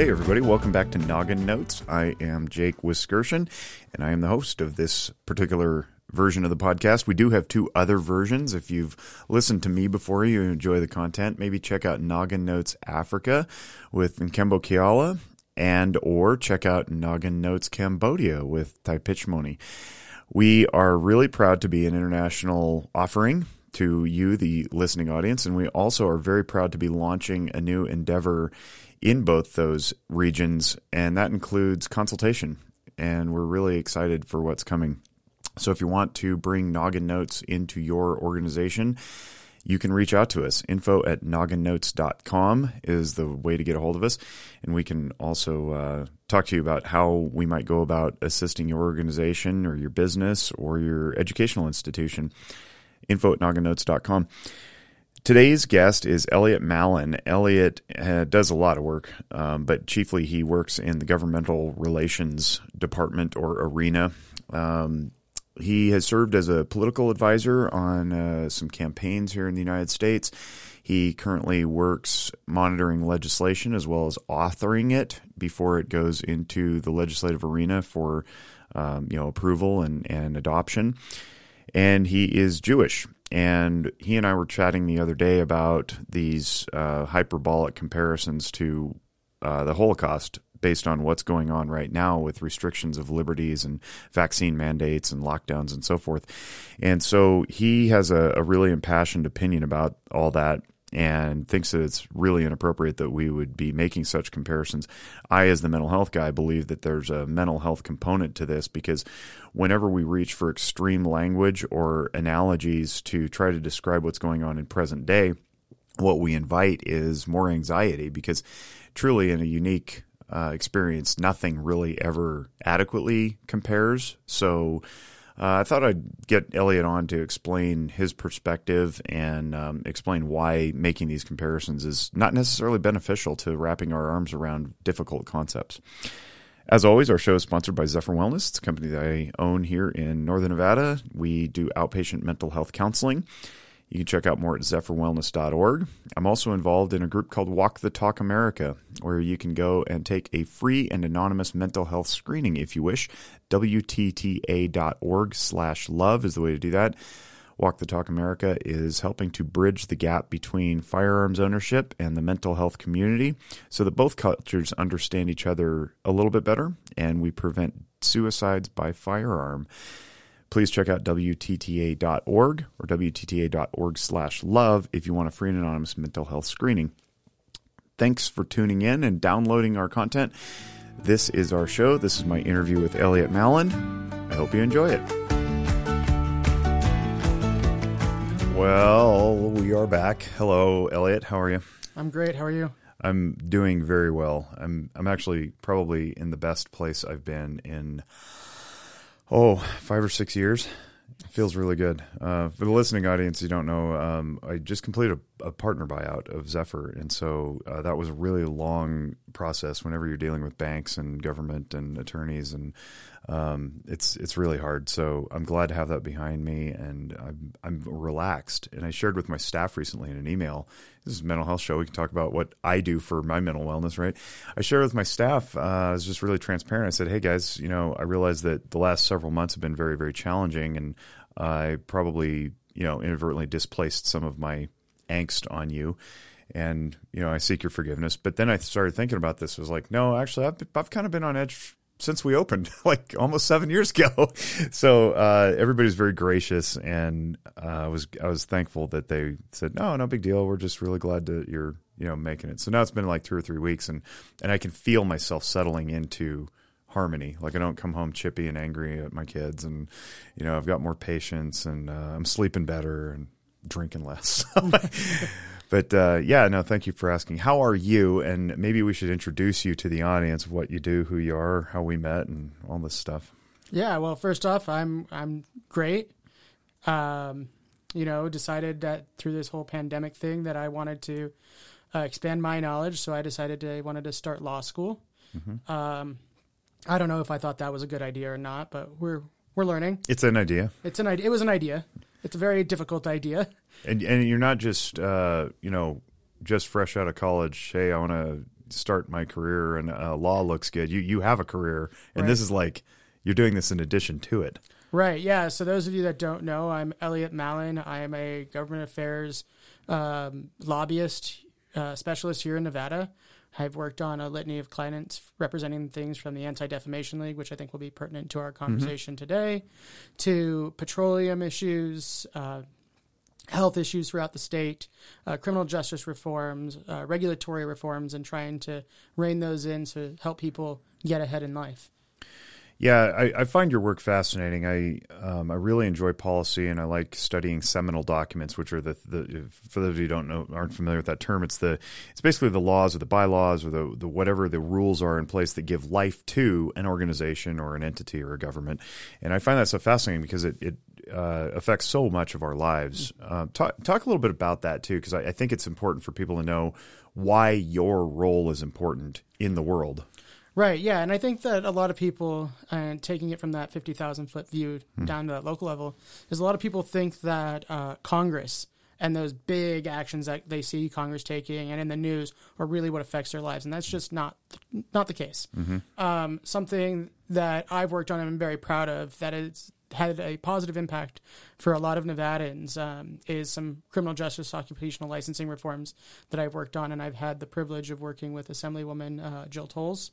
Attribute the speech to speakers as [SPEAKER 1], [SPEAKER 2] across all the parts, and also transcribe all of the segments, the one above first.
[SPEAKER 1] Hey, everybody, welcome back to Noggin Notes. I am Jake Wiskerson, and I am the host of this particular version of the podcast. We do have two other versions. If you've listened to me before, you enjoy the content, maybe check out Noggin Notes Africa with Nkembo Kiala, and or check out Noggin Notes Cambodia with Tai Pitchmoni. We are really proud to be an international offering to you, the listening audience, and we also are very proud to be launching a new endeavor in both those regions, and that includes consultation. And we're really excited for what's coming. So if you want to bring Noggin Notes into your organization, you can reach out to us. Info at nogginnotes.com is the way to get a hold of us. And we can also uh, talk to you about how we might go about assisting your organization or your business or your educational institution. Info at nogginnotes.com. Today's guest is Elliot Mallon. Elliot uh, does a lot of work, um, but chiefly he works in the governmental relations department or arena. Um, he has served as a political advisor on uh, some campaigns here in the United States. He currently works monitoring legislation as well as authoring it before it goes into the legislative arena for um, you know approval and, and adoption. And he is Jewish. And he and I were chatting the other day about these uh, hyperbolic comparisons to uh, the Holocaust based on what's going on right now with restrictions of liberties and vaccine mandates and lockdowns and so forth. And so he has a, a really impassioned opinion about all that and thinks that it's really inappropriate that we would be making such comparisons. I, as the mental health guy, believe that there's a mental health component to this because whenever we reach for extreme language or analogies to try to describe what's going on in present day, what we invite is more anxiety because truly in a unique uh, experience, nothing really ever adequately compares. So uh, I thought I'd get Elliot on to explain his perspective and um, explain why making these comparisons is not necessarily beneficial to wrapping our arms around difficult concepts. As always, our show is sponsored by Zephyr Wellness. A company that I own here in Northern Nevada. We do outpatient mental health counseling. You can check out more at zephyrwellness.org. I'm also involved in a group called Walk the Talk America, where you can go and take a free and anonymous mental health screening if you wish. WTTA.org slash love is the way to do that. Walk the Talk America is helping to bridge the gap between firearms ownership and the mental health community so that both cultures understand each other a little bit better and we prevent suicides by firearm please check out WTTA.org or WTTA.org slash love if you want a free and anonymous mental health screening. Thanks for tuning in and downloading our content. This is our show. This is my interview with Elliot Mallon. I hope you enjoy it. Well, we are back. Hello, Elliot. How are you?
[SPEAKER 2] I'm great. How are you?
[SPEAKER 1] I'm doing very well. I'm I'm actually probably in the best place I've been in oh, five or six years. It feels really good. Uh, for the listening audience, you don't know, um, I just completed a, a, partner buyout of Zephyr, and so uh, that was a really long process. Whenever you're dealing with banks and government and attorneys, and um, it's it's really hard. So I'm glad to have that behind me, and I'm I'm relaxed. And I shared with my staff recently in an email. This is mental health show. We can talk about what I do for my mental wellness, right? I shared with my staff. Uh, I was just really transparent. I said, "Hey guys, you know, I realize that the last several months have been very very challenging, and I probably you know inadvertently displaced some of my angst on you." and you know I seek your forgiveness. But then I started thinking about this. Was like, no, actually, I've I've kind of been on edge since we opened, like almost seven years ago. So uh, everybody's very gracious, and uh, I was I was thankful that they said, "No, no big deal. We're just really glad that you're you know making it." So now it's been like two or three weeks, and and I can feel myself settling into harmony. Like I don't come home chippy and angry at my kids, and you know I've got more patience, and uh, I'm sleeping better and drinking less. But uh, yeah, no, thank you for asking. How are you? And maybe we should introduce you to the audience, of what you do, who you are, how we met, and all this stuff.
[SPEAKER 2] Yeah, well, first off, I'm I'm great. Um, you know, decided that through this whole pandemic thing that I wanted to uh, expand my knowledge, so I decided I wanted to start law school. Mm-hmm. Um, I don't know if I thought that was a good idea or not, but we're we're learning.
[SPEAKER 1] It's an idea.
[SPEAKER 2] It's an idea. It was an idea. It's a very difficult idea.
[SPEAKER 1] And and you're not just uh, you know just fresh out of college. Hey, I want to start my career and uh, law looks good. You you have a career, and
[SPEAKER 2] Right.
[SPEAKER 1] this is like you're doing this in addition to it.
[SPEAKER 2] Right. Yeah. So those of you that don't know, I'm Elliot Mallon. I am a government affairs um, lobbyist uh, specialist here in Nevada. I've worked on a litany of clients representing things from the Anti Defamation League, which I think will be pertinent to our conversation today, to petroleum issues, uh, health issues throughout the state, uh, criminal justice reforms, uh, regulatory reforms, and trying to rein those in to help people get ahead in life.
[SPEAKER 1] Yeah, I, I find your work fascinating. I um, I really enjoy policy, and I like studying seminal documents, which are the the for those of you who don't know aren't familiar with that term. It's the it's basically the laws or the bylaws or the the whatever the rules are in place that give life to an organization or an entity or a government. And I find that so fascinating because it it uh, affects so much of our lives. Uh, talk talk a little bit about that too, because I, I think it's important for people to know why your role is important in the world.
[SPEAKER 2] Right, yeah, and I think that a lot of people, and taking it from that fifty thousand foot view down to that local level, is a lot of people think that uh, Congress and those big actions that they see Congress taking and in the news are really what affects their lives, and that's just not not the case. Um, something that I've worked on and I'm very proud of that it's had a positive impact for a lot of Nevadans um, is some criminal justice occupational licensing reforms that I've worked on, and I've had the privilege of working with Assemblywoman uh, Jill Tolles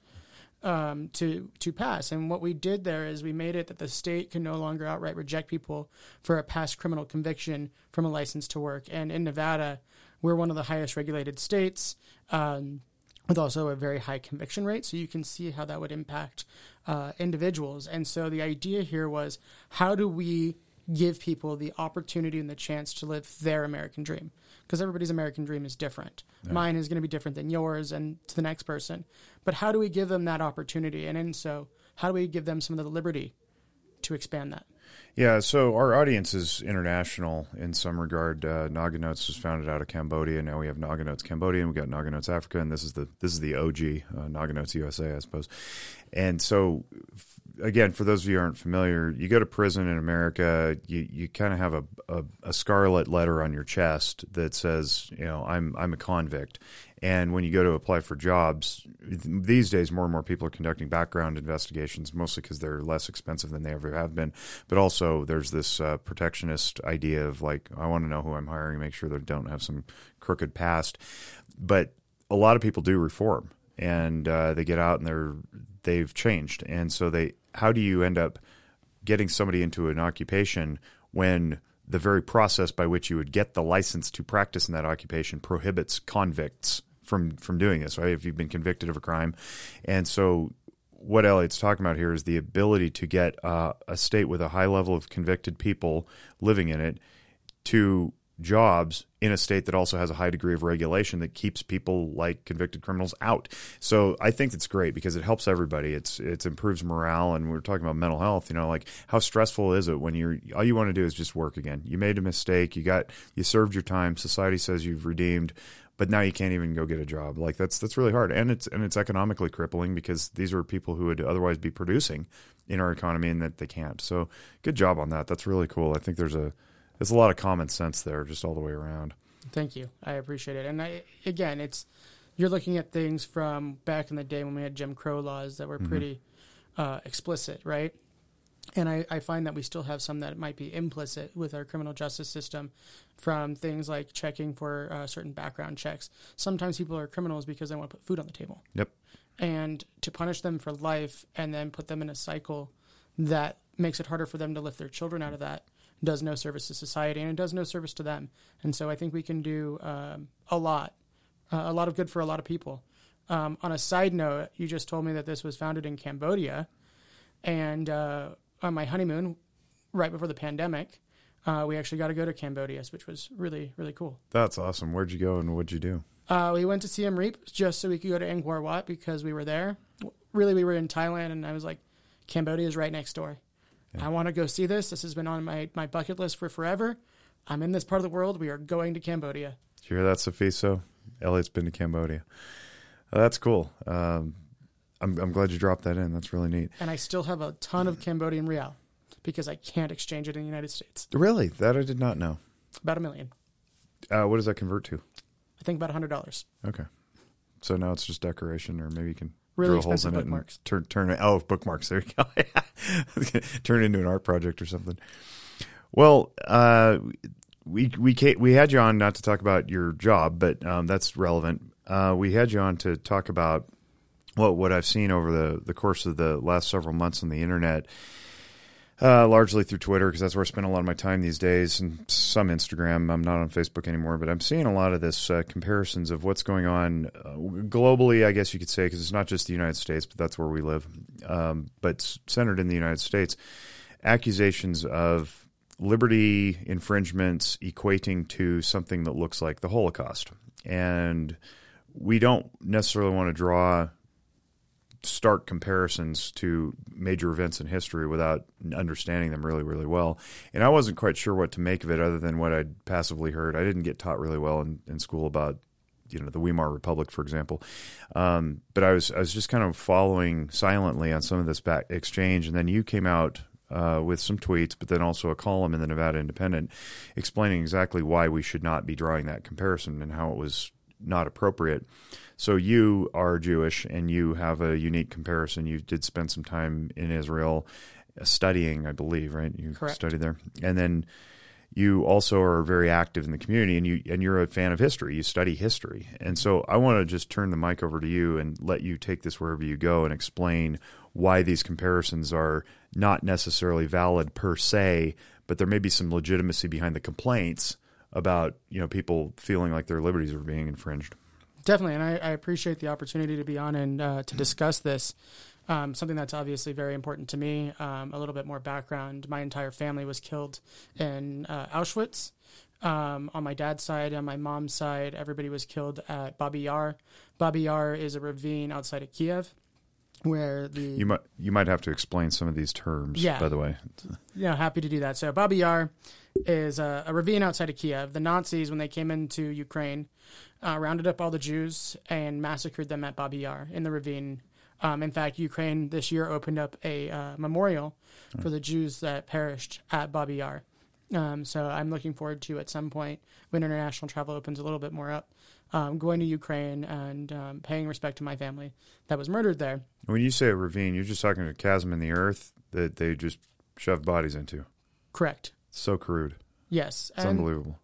[SPEAKER 2] um, to to pass. And what we did there is we made it that the state can no longer outright reject people for a past criminal conviction from a license to work. And in Nevada, we're one of the highest regulated states. Um, with also a very high conviction rate, so you can see how that would impact uh, individuals. And so the idea here was, how do we give people the opportunity and the chance to live their American dream? Because everybody's American dream is different. Mine is going to be different than yours and to the next person. But how do we give them that opportunity? And in so, how do we give them some of the liberty to expand that?
[SPEAKER 1] Yeah, so our audience is international in some regard. Uh, Noggin Notes was founded out of Cambodia. Now we have Noggin Notes Cambodia, and we got Noggin Notes Africa, and this is the this is the OG uh, Noggin Notes USA, I suppose. And so, again, for those of you who aren't familiar, you go to prison in America, you you kind of have a, a a scarlet letter on your chest that says, you know, I'm I'm a convict. And when you go to apply for jobs, these days more and more people are conducting background investigations, mostly because they're less expensive than they ever have been. But also, there's this uh, protectionist idea of like, I want to know who I'm hiring, make sure they don't have some crooked past. But a lot of people do reform, and uh, they get out and they're they've changed. And so they, how do you end up getting somebody into an occupation when the very process by which you would get the license to practice in that occupation prohibits convicts from from doing this, right? If you've been convicted of a crime, and so what Elliot's talking about here is the ability to get uh, a state with a high level of convicted people living in it to jobs in a state that also has a high degree of regulation that keeps people like convicted criminals out. So I think it's great because it helps everybody. It's it improves morale and we're talking about mental health, you know, like how stressful is it when you're all you want to do is just work again. You made a mistake, you got you served your time, society says you've redeemed, but now you can't even go get a job. Like that's that's really hard. And it's and it's economically crippling because these are people who would otherwise be producing in our economy and that they can't. So good job on that. That's really cool. I think there's a there's a lot of common sense there just all the way around.
[SPEAKER 2] Thank you. I appreciate it. And I, again, it's you're looking at things from back in the day when we had Jim Crow laws that were pretty uh, explicit, right? And I, I find that we still have some that might be implicit with our criminal justice system, from things like checking for uh, certain background checks. Sometimes people are criminals because they want to put food on the table,
[SPEAKER 1] Yep.
[SPEAKER 2] and to punish them for life and then put them in a cycle that makes it harder for them to lift their children out of that does no service to society and it does no service to them. And so I think we can do um, a lot, uh, a lot of good for a lot of people. Um, on a side note, you just told me that this was founded in Cambodia, and uh, on my honeymoon, right before the pandemic, uh, we actually got to go to Cambodia, which was really really cool.
[SPEAKER 1] That's awesome. Where'd you go and what'd you do?
[SPEAKER 2] Uh, we went to Siem Reap just so we could go to Angkor Wat because we were there. Really, we were in Thailand, and I was like, Cambodia is right next door. I want to go see this. This has been on my, my bucket list for forever. I'm in this part of the world. We are going to Cambodia.
[SPEAKER 1] Did you hear that, Sophiso? Elliot's been to Cambodia. Oh, that's cool. Um, I'm, I'm glad you dropped that in. That's really neat.
[SPEAKER 2] And I still have a ton of Cambodian riel because I can't exchange it in the United States.
[SPEAKER 1] Really? That I did not know.
[SPEAKER 2] About a million.
[SPEAKER 1] Uh, what does that convert to?
[SPEAKER 2] I think about $100.
[SPEAKER 1] Okay. So now it's just decoration, or maybe you can
[SPEAKER 2] Really
[SPEAKER 1] drill holes in
[SPEAKER 2] expensive bookmarks.
[SPEAKER 1] turn turn it. Oh, bookmarks. There you go. turn into an art project or something. Well, uh, we we we had you on not to talk about your job, but um, that's relevant. Uh, we had you on to talk about what what I've seen over the the course of the last several months on the internet. Uh, largely through Twitter because that's where I spend a lot of my time these days, and some Instagram. I'm not on Facebook anymore, but I'm seeing a lot of this uh, comparisons of what's going on uh, globally. I guess you could say because it's not just the United States, but that's where we live. Um, but centered in the United States, accusations of liberty infringements equating to something that looks like the Holocaust, and we don't necessarily want to draw stark comparisons to major events in history without understanding them really, really well. And I wasn't quite sure what to make of it other than what I'd passively heard. I didn't get taught really well in, in school about you know the Weimar Republic, for example. Um, but I was I was just kind of following silently on some of this back exchange, and then you came out uh, with some tweets, but then also a column in the Nevada Independent explaining exactly why we should not be drawing that comparison and how it was not appropriate. So you are Jewish and you have a unique comparison. You did spend some time in Israel uh, studying, I believe, right? You
[SPEAKER 2] Correct.
[SPEAKER 1] studied there, and then you also are very active in the community, and you and you're a fan of history. You study history, and so I want to just turn the mic over to you and let you take this wherever you go and explain why these comparisons are not necessarily valid per se, but there may be some legitimacy behind the complaints about you know people feeling like their liberties are being infringed.
[SPEAKER 2] Definitely, and I, I appreciate the opportunity to be on and uh, to discuss this. Um, something that's obviously very important to me. Um, a little bit more background: my entire family was killed in uh, Auschwitz. Um, on my dad's side, on my mom's side, everybody was killed at Babi Yar. Babi Yar is a ravine outside of Kiev, where the
[SPEAKER 1] You might you might have to explain some of these terms.
[SPEAKER 2] Yeah.
[SPEAKER 1] By the way,
[SPEAKER 2] yeah, happy to do that. So Babi Yar is a, a ravine outside of Kiev. The Nazis, when they came into Ukraine, uh, rounded up all the Jews and massacred them at Babi Yar in the ravine. Um, in fact, Ukraine this year opened up a uh, memorial for the Jews that perished at Babi Yar. Um, so I'm looking forward to at some point when international travel opens a little bit more up, um, going to Ukraine and um, paying respect to my family that was murdered there.
[SPEAKER 1] when you say a ravine, you're just talking a chasm in the earth that they just shove bodies into.
[SPEAKER 2] Correct.
[SPEAKER 1] So crude.
[SPEAKER 2] Yes.
[SPEAKER 1] It's
[SPEAKER 2] And-
[SPEAKER 1] unbelievable.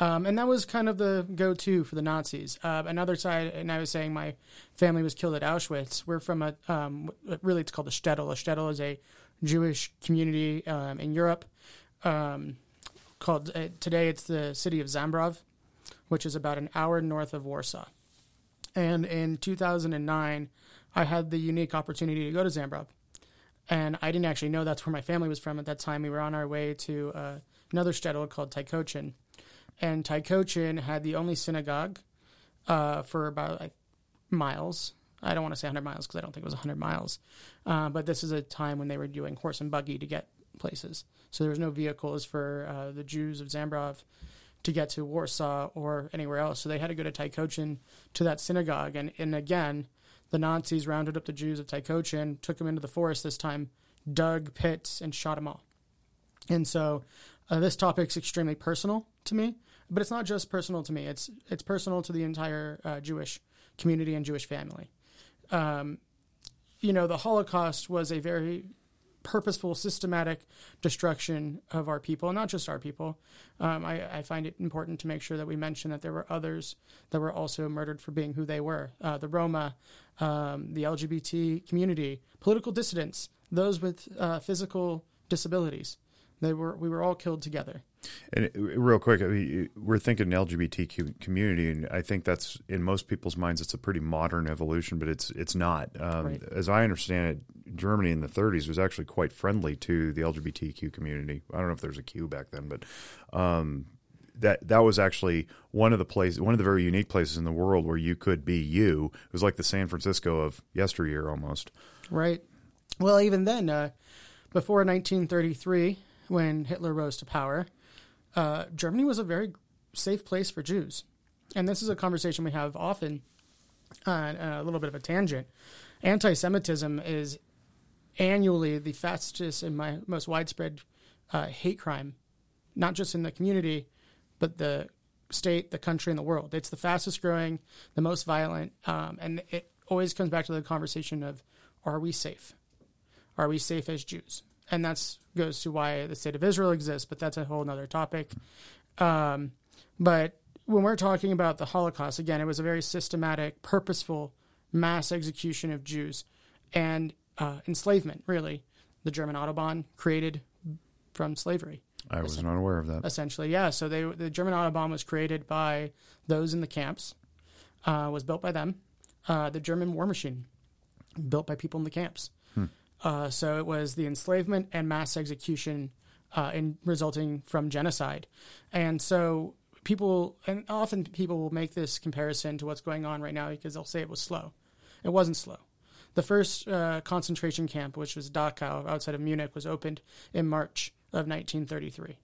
[SPEAKER 2] Um, and that was kind of the go-to for the Nazis. Uh, another side, and I was saying my family was killed at Auschwitz. We're from a um, really it's called a shtetl. A shtetl is a Jewish community um, in Europe. Um, called uh, today it's the city of Zambrov, which is about an hour north of Warsaw. And in 2009, I had the unique opportunity to go to Zambrov, and I didn't actually know that's where my family was from at that time. We were on our way to uh, another shtetl called Tykocin and Tykocin had the only synagogue uh, for about like miles. I don't want to say 100 miles because I don't think it was 100 miles. Uh, but this is a time when they were doing horse and buggy to get places. So there was no vehicles for uh, the Jews of Zambrov to get to Warsaw or anywhere else. So they had to go to Tykocin to that synagogue. And, and again, the Nazis rounded up the Jews of Tykocin, took them into the forest this time, dug pits, and shot them all. And so uh, this topic's extremely personal to me, but it's not just personal to me. It's it's personal to the entire uh, Jewish community and Jewish family. Um, you know, the Holocaust was a very purposeful, systematic destruction of our people, not just our people. Um, I, I find it important to make sure that we mention that there were others that were also murdered for being who they were. Uh, the Roma, um, the LGBT community, political dissidents, those with uh, physical disabilities. They were we were all killed together.
[SPEAKER 1] And real quick, I mean, we're thinking LGBTQ community, and I think that's in most people's minds. It's a pretty modern evolution, but it's it's not. Um,
[SPEAKER 2] Right.
[SPEAKER 1] As I understand it, Germany in the 30s was actually quite friendly to the LGBTQ community. I don't know if there's a Q back then, but um, that that was actually one of the places, one of the very unique places in the world where you could be you. It was like the San Francisco of yesteryear, almost.
[SPEAKER 2] Right. Well, even then, uh, before 1933, when Hitler rose to power, uh, Germany was a very safe place for Jews. And this is a conversation we have often, uh, a little bit of a tangent. Anti Semitism is annually the fastest and my most widespread uh, hate crime, not just in the community, but the state, the country in the world. It's the fastest growing, the most violent, um, and it always comes back to the conversation of are we safe? Are we safe as Jews? And that's goes to why the state of Israel exists, but that's a whole other topic. Um, but when we're talking about the Holocaust, again, it was a very systematic, purposeful mass execution of Jews and uh, enslavement, really. The German Autobahn created from slavery.
[SPEAKER 1] I was not aware of that.
[SPEAKER 2] Essentially, yeah. So they, the German Autobahn was created by those in the camps, uh, was built by them. Uh, the German war machine, built by people in the camps. Uh, so it was the enslavement and mass execution uh, in resulting from genocide. And so people, and often people will make this comparison to what's going on right now because they'll say it was slow. It wasn't slow. The first uh, concentration camp, which was Dachau outside of Munich, was opened in March of 1933.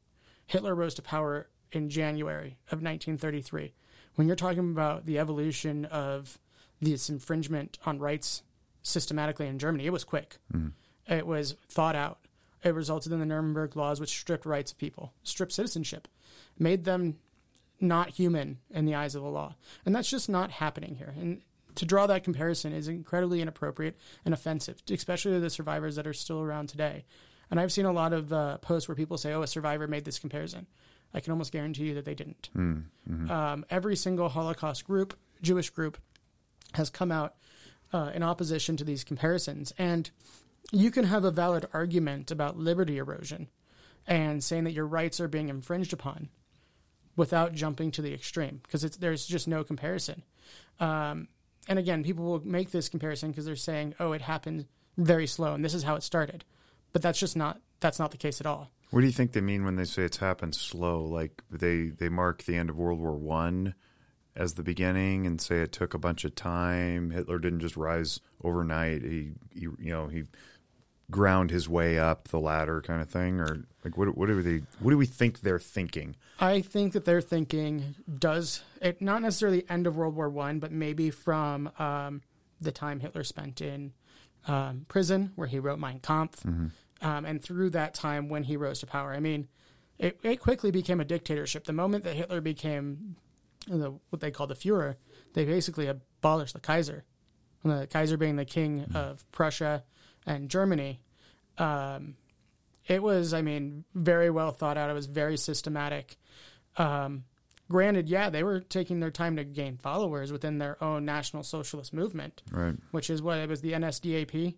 [SPEAKER 2] Hitler rose to power in January of 1933. When you're talking about the evolution of this infringement on rights systematically in Germany, it was quick. Mm. It was thought out. It resulted in the Nuremberg laws, which stripped rights of people, stripped citizenship, made them not human in the eyes of the law. And that's just not happening here. And to draw that comparison is incredibly inappropriate and offensive, especially to the survivors that are still around today. And I've seen a lot of uh, posts where people say, "Oh, a survivor made this comparison." I can almost guarantee you that they didn't. Mm, mm-hmm. um, every single Holocaust group, Jewish group, has come out uh, in opposition to these comparisons, and you can have a valid argument about liberty erosion and saying that your rights are being infringed upon without jumping to the extreme because there's just no comparison. Um, and again, people will make this comparison because they're saying, "Oh, it happened very slow, and this is how it started," but that's just not that's not the case at all.
[SPEAKER 1] What do you think they mean when they say it's happened slow? Like they they mark the end of World War One as the beginning and say it took a bunch of time. Hitler didn't just rise overnight. He, he you know he ground his way up the ladder kind of thing or like what what do they what do we think they're thinking
[SPEAKER 2] i think that they're thinking does it not necessarily end of world war one but maybe from um, the time hitler spent in um, prison where he wrote mein kampf mm-hmm. um, and through that time when he rose to power i mean it, it quickly became a dictatorship the moment that hitler became the, what they call the Fuhrer, they basically abolished the Kaiser. the Kaiser being the king mm-hmm. of Prussia and Germany. Um, it was, I mean, very well thought out. It was very systematic. Um, granted, yeah, they were taking their time to gain followers within their own National Socialist movement,
[SPEAKER 1] right?
[SPEAKER 2] Which is what it was. The NSDAP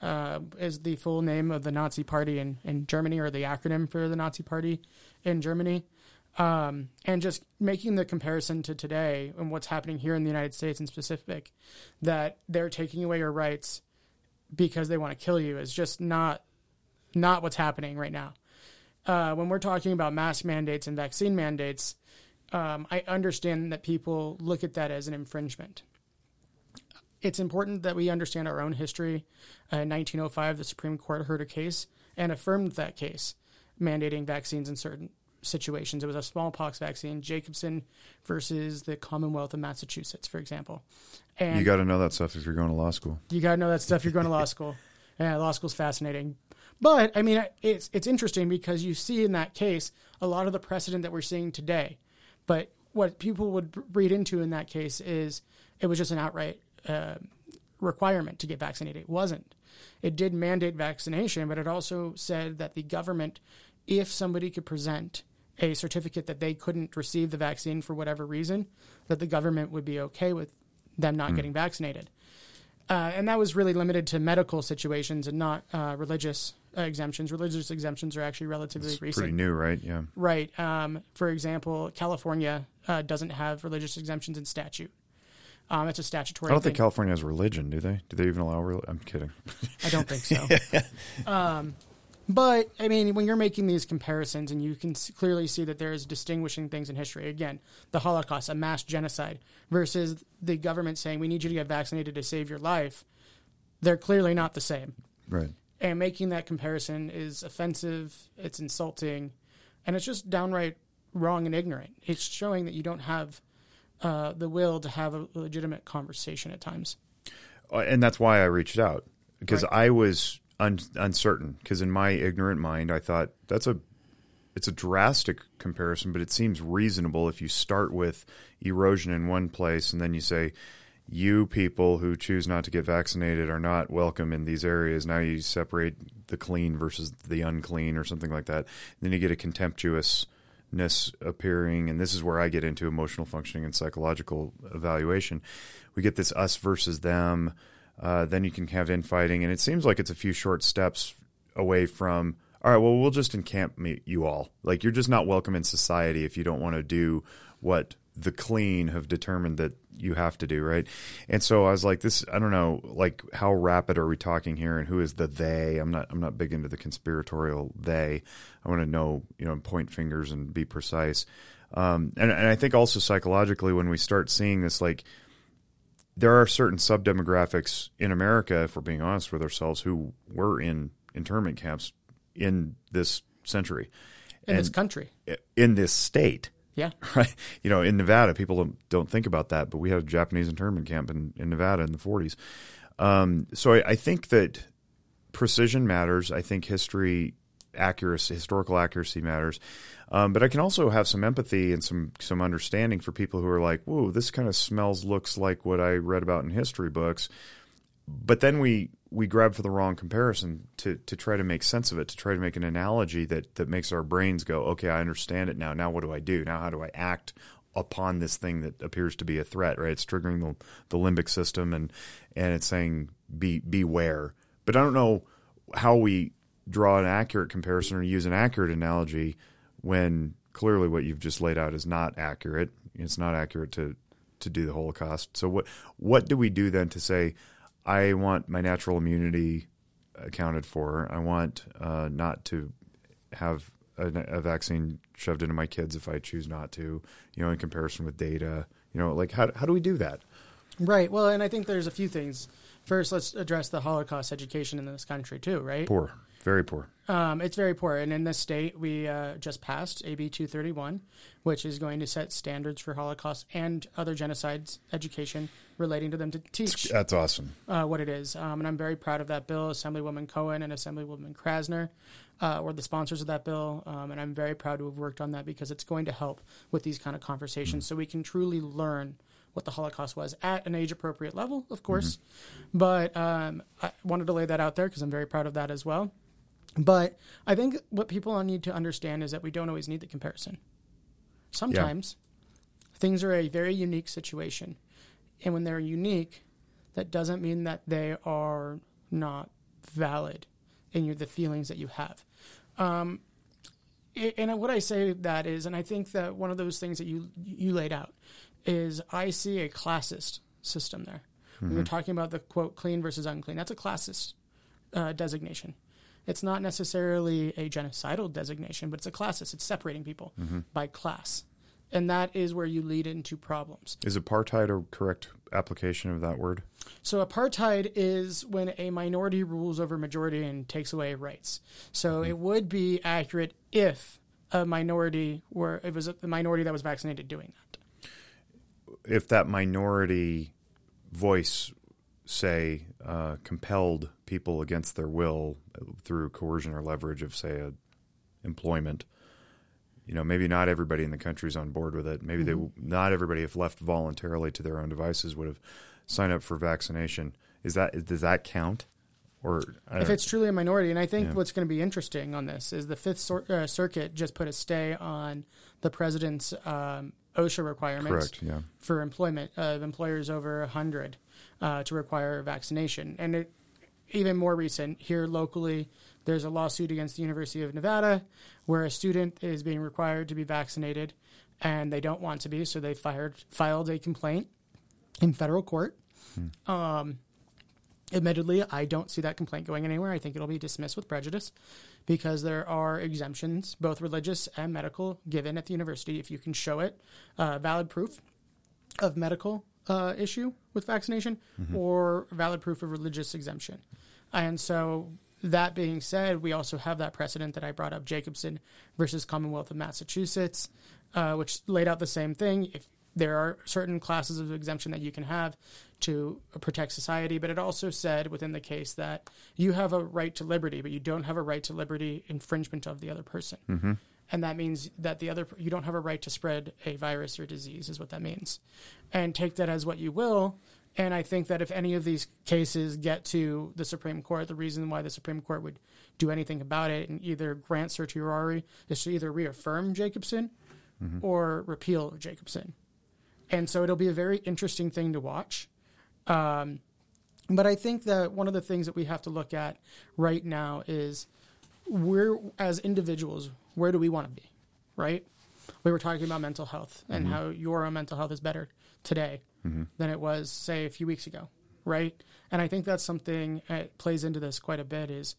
[SPEAKER 2] uh, is the full name of the Nazi Party in, in Germany, or the acronym for the Nazi Party in Germany. Um, and just making the comparison to today and what's happening here in the United States in specific, that they're taking away your rights because they want to kill you is just not not what's happening right now. Uh, when we're talking about mask mandates and vaccine mandates, um, I understand that people look at that as an infringement. It's important that we understand our own history. Uh, in 1905, the Supreme Court heard a case and affirmed that case, mandating vaccines in certain situations. It was a smallpox vaccine, Jacobson versus the Commonwealth of Massachusetts, for example.
[SPEAKER 1] And you got to know that stuff if you're going to law school.
[SPEAKER 2] You got to know that stuff if you're going to law school. Yeah, law school's fascinating. But I mean, it's it's interesting because you see in that case a lot of the precedent that we're seeing today. But what people would read into in that case is it was just an outright uh, requirement to get vaccinated. It wasn't. It did mandate vaccination, but it also said that the government, if somebody could present a certificate that they couldn't receive the vaccine for whatever reason, that the government would be okay with them not mm. getting vaccinated. Uh, and that was really limited to medical situations and not uh, religious uh, exemptions. Religious exemptions are actually relatively
[SPEAKER 1] it's
[SPEAKER 2] recent.
[SPEAKER 1] Pretty new, right? Yeah.
[SPEAKER 2] Right. Um, for example, California uh, doesn't have religious exemptions in statute. Um, it's a statutory.
[SPEAKER 1] I don't
[SPEAKER 2] thing.
[SPEAKER 1] think California has religion, do they? Do they even allow? Re- I'm kidding.
[SPEAKER 2] I don't think so. um, but I mean, when you're making these comparisons, and you can clearly see that there is distinguishing things in history. Again, the Holocaust, a mass genocide, versus the government saying we need you to get vaccinated to save your life. They're clearly not the same.
[SPEAKER 1] Right.
[SPEAKER 2] And making that comparison is offensive. It's insulting, and it's just downright wrong and ignorant. It's showing that you don't have uh, the will to have a legitimate conversation at times.
[SPEAKER 1] Uh, and that's why I reached out because right. I was un- uncertain because in my ignorant mind, I thought that's a it's a drastic comparison, but it seems reasonable if you start with erosion in one place and then you say you people who choose not to get vaccinated are not welcome in these areas. Now you separate the clean versus the unclean or something like that. And then you get a contemptuousness appearing, and this is where I get into emotional functioning and psychological evaluation. We get this us versus them. Uh, then you can have infighting, and it seems like it's a few short steps away from. All right, well, we'll just encamp you all. Like you're just not welcome in society if you don't want to do what the clean have determined that you have to do, right? And so I was like, this, I don't know, like how rapid are we talking here, and who is the they? I'm not, I'm not big into the conspiratorial they. I want to know, you know, point fingers and be precise. Um, and, and I think also psychologically, when we start seeing this, like there are certain sub demographics in America, if we're being honest with ourselves, who were in internment camps in this century,
[SPEAKER 2] in and this country,
[SPEAKER 1] in this state
[SPEAKER 2] yeah.
[SPEAKER 1] Right. You know, in Nevada, people don't, don't think about that, but we had a Japanese internment camp in, in Nevada in the 40s. Um, so I, I, think that precision matters. I think history accuracy, historical accuracy matters. Um, but I can also have some empathy and some some understanding for people who are like, "Whoa, this kind of smells, looks like what I read about in history books." But then we we grab for the wrong comparison to to try to make sense of it, to try to make an analogy that that makes our brains go, okay, I understand it now. Now what do I do? Now how do I act upon this thing that appears to be a threat? Right? It's triggering the the limbic system and and it's saying be beware. But I don't know how we draw an accurate comparison or use an accurate analogy when clearly what you've just laid out is not accurate. It's not accurate to to do the Holocaust. So what what do we do then to say? I want my natural immunity accounted for. I want uh, not to have a, a, vaccine shoved into my kids if I choose not to. You know, in comparison with data. You know, like how how do we do that?
[SPEAKER 2] Right. Well, and I think there's a few things. First, let's address the Holocaust education in this country too. Right.
[SPEAKER 1] Poor. Very poor.
[SPEAKER 2] Um, it's very poor. And in this state, we uh, just passed AB 231, which is going to set standards for Holocaust and other genocides education relating to them to teach.
[SPEAKER 1] That's awesome.
[SPEAKER 2] Uh, what it is. Um, and I'm very proud of that bill. Assemblywoman Cohen and Assemblywoman Krasner uh, were the sponsors of that bill. Um, and I'm very proud to have worked on that because it's going to help with these kind of conversations mm-hmm. so we can truly learn what the Holocaust was at an age appropriate level, of course. Mm-hmm. But um, I wanted to lay that out there because I'm very proud of that as well. But I think what people need to understand is that we don't always need the comparison. Sometimes yeah. things are a very unique situation. And when they're unique, that doesn't mean that they are not valid in your, the feelings that you have. Um, and what I say that is, and I think that one of those things that you you laid out is I see a classist system there. Mm-hmm. When you're talking about the quote clean versus unclean, that's a classist uh, designation. It's not necessarily a genocidal designation, but it's a classist. It's separating people mm-hmm. by class. And that is where you lead into problems.
[SPEAKER 1] Is apartheid a correct application of that word?
[SPEAKER 2] So, apartheid is when a minority rules over majority and takes away rights. So, mm-hmm. it would be accurate if a minority were, it was a minority that was vaccinated doing that.
[SPEAKER 1] If that minority voice say, uh, compelled people against their will through coercion or leverage of, say, a employment. You know, maybe not everybody in the country is on board with it. Maybe mm-hmm. they, not everybody, if left voluntarily to their own devices, would have signed up for vaccination. Is that does that count? Or
[SPEAKER 2] if it's truly a minority, and I think yeah. what's going to be interesting on this is the Fifth uh, Circuit just put a stay on the president's um, OSHA requirements
[SPEAKER 1] Correct, yeah.
[SPEAKER 2] for employment of employers over 100 uh, to require vaccination. And it, even more recent, here locally, there's a lawsuit against the University of Nevada where a student is being required to be vaccinated and they don't want to be, so they fired, filed a complaint in federal court. Hmm. Um, admittedly, I don't see that complaint going anywhere. I think it'll be dismissed with prejudice because there are exemptions, both religious and medical, given at the university if you can show it, uh, valid proof of medical uh, issue with vaccination mm-hmm. or valid proof of religious exemption. And so, that being said, we also have that precedent that I brought up Jacobson versus Commonwealth of Massachusetts, uh, which laid out the same thing. If there are certain classes of exemption that you can have to protect society, but it also said within the case that you have a right to liberty, but you don't have a right to liberty infringement of the other person. Mm-hmm. and that means that the other you don't have a right to spread a virus or disease is what that means and take that as what you will and i think that if any of these cases get to the supreme court the reason why the supreme court would do anything about it and either grant certiorari is to either reaffirm jacobson or repeal jacobson and so it'll be a very interesting thing to watch um, but I think that one of the things that we have to look at right now is where, as individuals, where do we want to be, right? We were talking about mental health and how your own mental health is better today than it was, say, a few weeks ago, right? And I think that's something that plays into this quite a bit is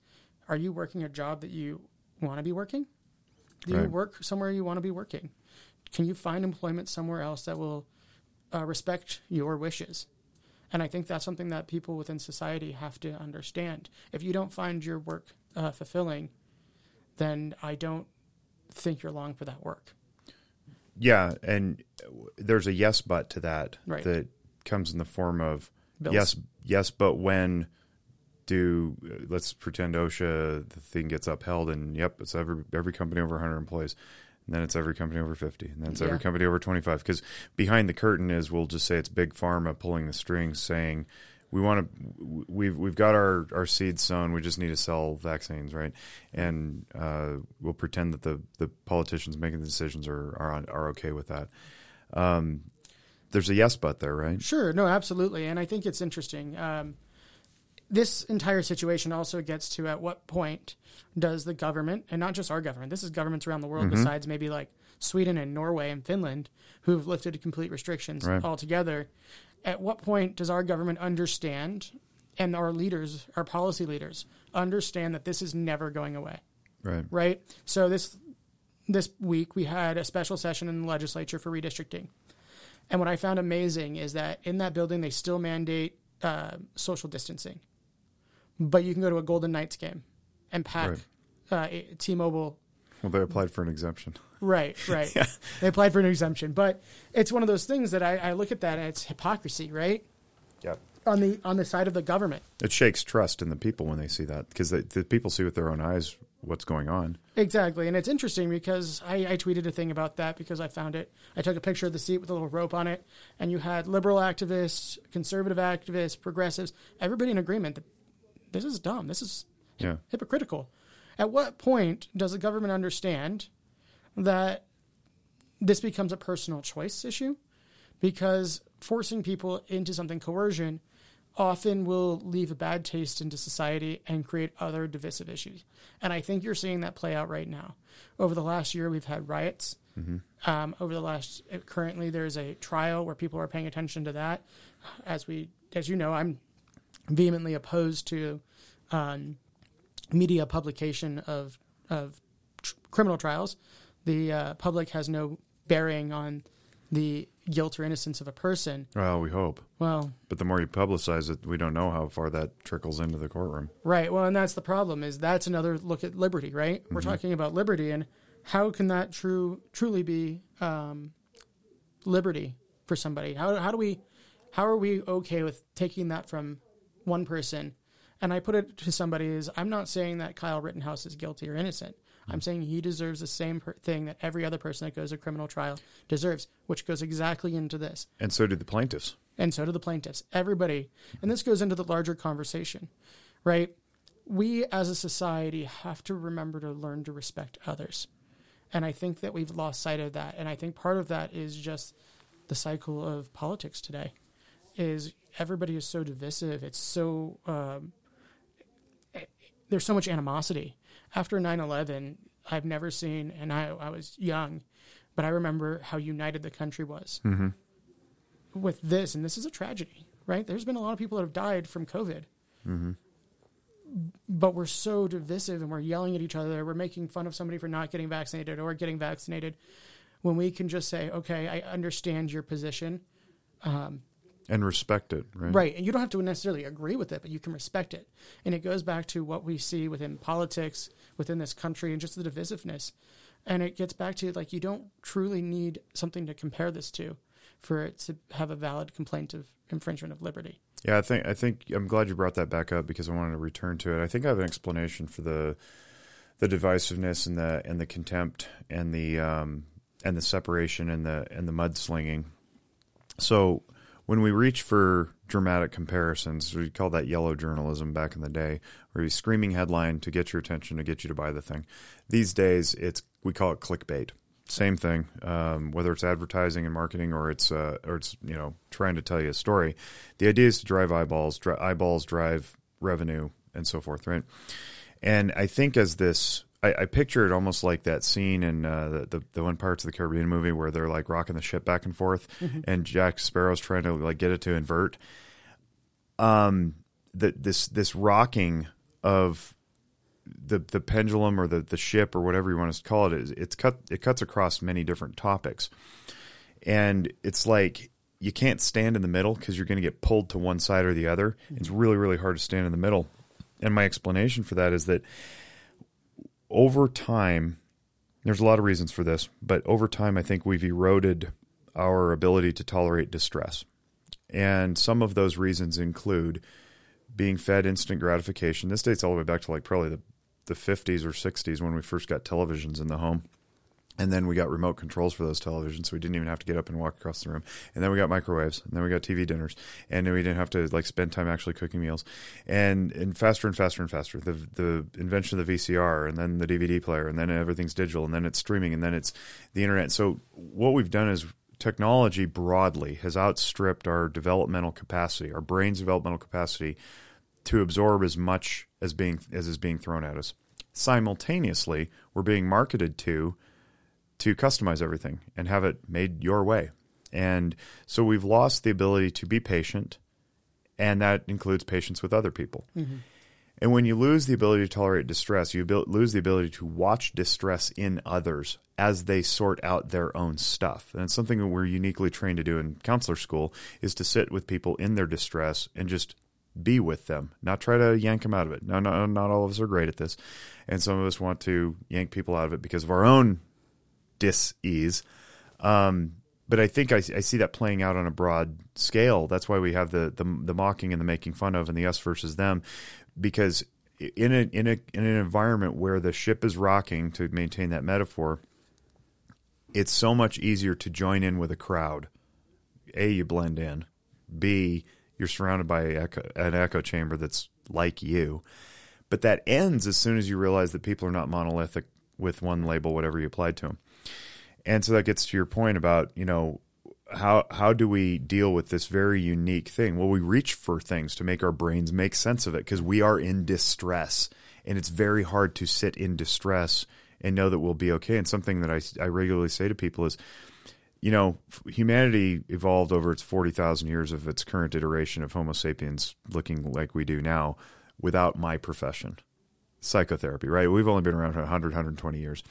[SPEAKER 2] are you working a job that you want to be working? Do you work somewhere you want to be working? Can you find employment somewhere else that will uh, respect your wishes? And I think that's something that people within society have to understand. If you don't find your work uh, fulfilling, then I don't think you're long for that work.
[SPEAKER 1] Yeah, and there's a yes but to that
[SPEAKER 2] Right.
[SPEAKER 1] that comes in the form of
[SPEAKER 2] Bills.
[SPEAKER 1] yes, yes, but when do let's pretend OSHA the thing gets upheld and yep, it's every every company over 100 employees. And then it's every company over 50. And then it's every company over 25 cuz behind the curtain is we'll just say it's big pharma pulling the strings saying we want to we've we've got our our seeds sown we just need to sell vaccines right and uh, we'll pretend that the the politicians making the decisions are are on, are okay with that um, there's a yes but there right
[SPEAKER 2] Sure, no, absolutely. And I think it's interesting. Um, this entire situation also gets to at what point does the government, and not just our government, this is governments around the world besides maybe like Sweden and Norway and Finland, who've lifted complete restrictions
[SPEAKER 1] Right.
[SPEAKER 2] altogether. At what point does our government understand and our leaders, our policy leaders, understand that this is never going away?
[SPEAKER 1] right
[SPEAKER 2] right? So this this week we had a special session in the legislature for redistricting, and what I found amazing is that in that building they still mandate uh, social distancing, but you can go to a Golden Knights game and pack uh, a- T-Mobile.
[SPEAKER 1] well they applied for an exemption
[SPEAKER 2] Right, right. yeah. They applied for an exemption, but it's one of those things that I, I look at that and it's hypocrisy, right?
[SPEAKER 1] yeah
[SPEAKER 2] On the on the side of the government.
[SPEAKER 1] it shakes trust in the people when they see that because the, the people see with their own eyes what's going on
[SPEAKER 2] Exactly, and it's interesting because I, I tweeted a thing about that because I found it. I took a picture of the seat with a little rope on it, and you had liberal activists, conservative activists, progressives, everybody in agreement that this is dumb. This is
[SPEAKER 1] yeah
[SPEAKER 2] hypocritical. At what point does the government understand that this becomes a personal choice issue? Because forcing people into something coercion often will leave a bad taste into society and create other divisive issues. And I think you're seeing that play out right now. Over the last year, we've had riots. Um, over the last, currently, there's a trial where people are paying attention to that. As we, as you know, I'm vehemently opposed to um, media publication of of tr- criminal trials. The uh, public has no bearing on the guilt or innocence of a person.
[SPEAKER 1] well we hope
[SPEAKER 2] Well,
[SPEAKER 1] but the more you publicize it we don't know how far that trickles into the courtroom
[SPEAKER 2] right. Well, and that's the problem. Is that's another look at liberty, right? We're talking about liberty, and how can that true truly be um, liberty for somebody? How how do we how are we okay with taking that from one person? And I put it to somebody is I'm not saying that Kyle Rittenhouse is guilty or innocent. I'm hmm. saying he deserves the same per- thing that every other person that goes to criminal trial deserves, which goes exactly into this.
[SPEAKER 1] and so do the plaintiffs
[SPEAKER 2] And so do the plaintiffs. Everybody. And this goes into the larger conversation, right? We as a society have to remember to learn to respect others. And I think that we've lost sight of that. And I think part of that is just the cycle of politics today. Is everybody is so divisive. It's so um, eh, there's so much animosity. After 9/11, I've never seen, and I I was young, but I remember how united the country was mm-hmm. with this, and this is a tragedy, right? There's been a lot of people that have died from COVID. Mm-hmm. But we're so divisive and we're yelling at each other. We're making fun of somebody for not getting vaccinated or getting vaccinated when we can just say, okay, I understand your position.
[SPEAKER 1] Um, and respect it right
[SPEAKER 2] Right. And you don't have to necessarily agree with it, but you can respect it. And it goes back to what we see within politics, within this country, and just the divisiveness. And it gets back to like, you don't truly need something to compare this to for it to have a valid complaint of infringement of liberty.
[SPEAKER 1] Yeah, I think I think I'm glad you brought that back up because I wanted to return to it. I think I have an explanation for the the divisiveness and the and the contempt and the um, and the separation and the and the mudslinging. So when we reach for dramatic comparisons, we call that yellow journalism back in the day, where you screaming headline to get your attention to get you to buy the thing. These days, it's we call it clickbait. Same thing, um, whether it's advertising and marketing or it's uh, or it's you know trying to tell you a story. The idea is to drive eyeballs, dri- eyeballs drive revenue, and so forth, right? And I think as this, I, I picture it almost like that scene in uh, the, the the one Pirates of the Caribbean movie where they're like rocking the ship back and forth, and Jack Sparrow's trying to like get it to invert. Um, that this this rocking of the the pendulum or the the ship or whatever you want to call it is it's cut it cuts across many different topics, and it's like you can't stand in the middle because you're going to get pulled to one side or the other. It's really really hard to stand in the middle, and my explanation for that is that over time, there's a lot of reasons for this, but over time, I think we've eroded our ability to tolerate distress. And some of those reasons include being fed instant gratification. This dates all the way back to like probably the, the 50s or 60s when we first got televisions in the home. And then we got remote controls for those televisions, so we didn't even have to get up and walk across the room. And then we got microwaves, and then we got TV dinners, and then we didn't have to like spend time actually cooking meals. And and faster and faster and faster. The the invention of the VCR, and then the DVD player, and then everything's digital, and then it's streaming, and then it's the internet. So what we've done is technology broadly has outstripped our developmental capacity, our brain's developmental capacity to absorb as much as being as is being thrown at us. Simultaneously, we're being marketed to to customize everything and have it made your way. And so we've lost the ability to be patient, and that includes patience with other people. Mm-hmm. And when you lose the ability to tolerate distress, you lose the ability to watch distress in others as they sort out their own stuff. And it's something that we're uniquely trained to do in counselor school is to sit with people in their distress and just be with them, not try to yank them out of it. No, no, not all of us are great at this. And some of us want to yank people out of it because of our own dis-ease. Um, but I think I, I see that playing out on a broad scale. That's why we have the, the the mocking and the making fun of and the us versus them, because in a in a in an environment where the ship is rocking, to maintain that metaphor, it's so much easier to join in with a crowd. A, you blend in. B, you're surrounded by echo, an echo chamber that's like you. But that ends as soon as you realize that people are not monolithic with one label, whatever you applied to them. And so that gets to your point about, you know, how how do we deal with this very unique thing? Well, we reach for things to make our brains make sense of it because we are in distress, and it's very hard to sit in distress and know that we'll be okay. And something that I I regularly say to people is, you know, humanity evolved over its forty thousand years of its current iteration of Homo sapiens looking like we do now, without my profession, psychotherapy. Right? We've only been around 100, 120 years.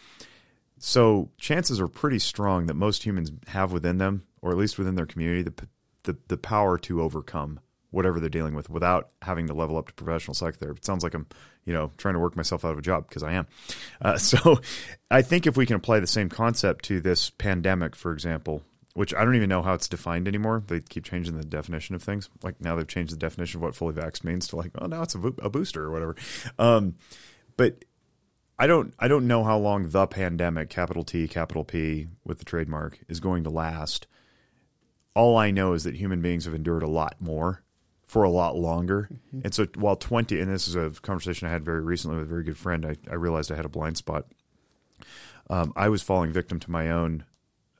[SPEAKER 1] So chances are pretty strong that most humans have within them, or at least within their community, the the, the power to overcome whatever they're dealing with without having to level up to professional psychotherapy. It sounds like I'm, you know, trying to work myself out of a job because I am. Uh, so I think if we can apply the same concept to this pandemic, for example, which I don't even know how it's defined anymore. They keep changing the definition of things. Like now they've changed the definition of what fully vaxxed means to like, oh, now it's a, a booster or whatever. Um, but I don't I don't know how long the pandemic, capital T, capital P, with the trademark, is going to last. All I know is that human beings have endured a lot more for a lot longer. And so while 20, and this is a conversation I had very recently with a very good friend, I, I realized I had a blind spot. Um, I was falling victim to my own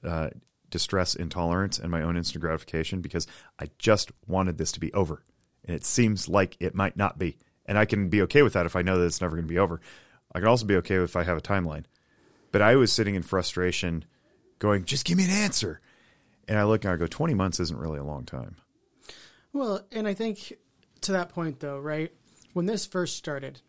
[SPEAKER 1] uh, distress intolerance and my own instant gratification because I just wanted this to be over. And it seems like it might not be. And I can be okay with that if I know that it's never going to be over. I could also be okay if I have a timeline. But I was sitting in frustration going, just give me an answer. And I look and I go, 20 months isn't really a long time.
[SPEAKER 2] Well, and I think to that point though, right? When this first started,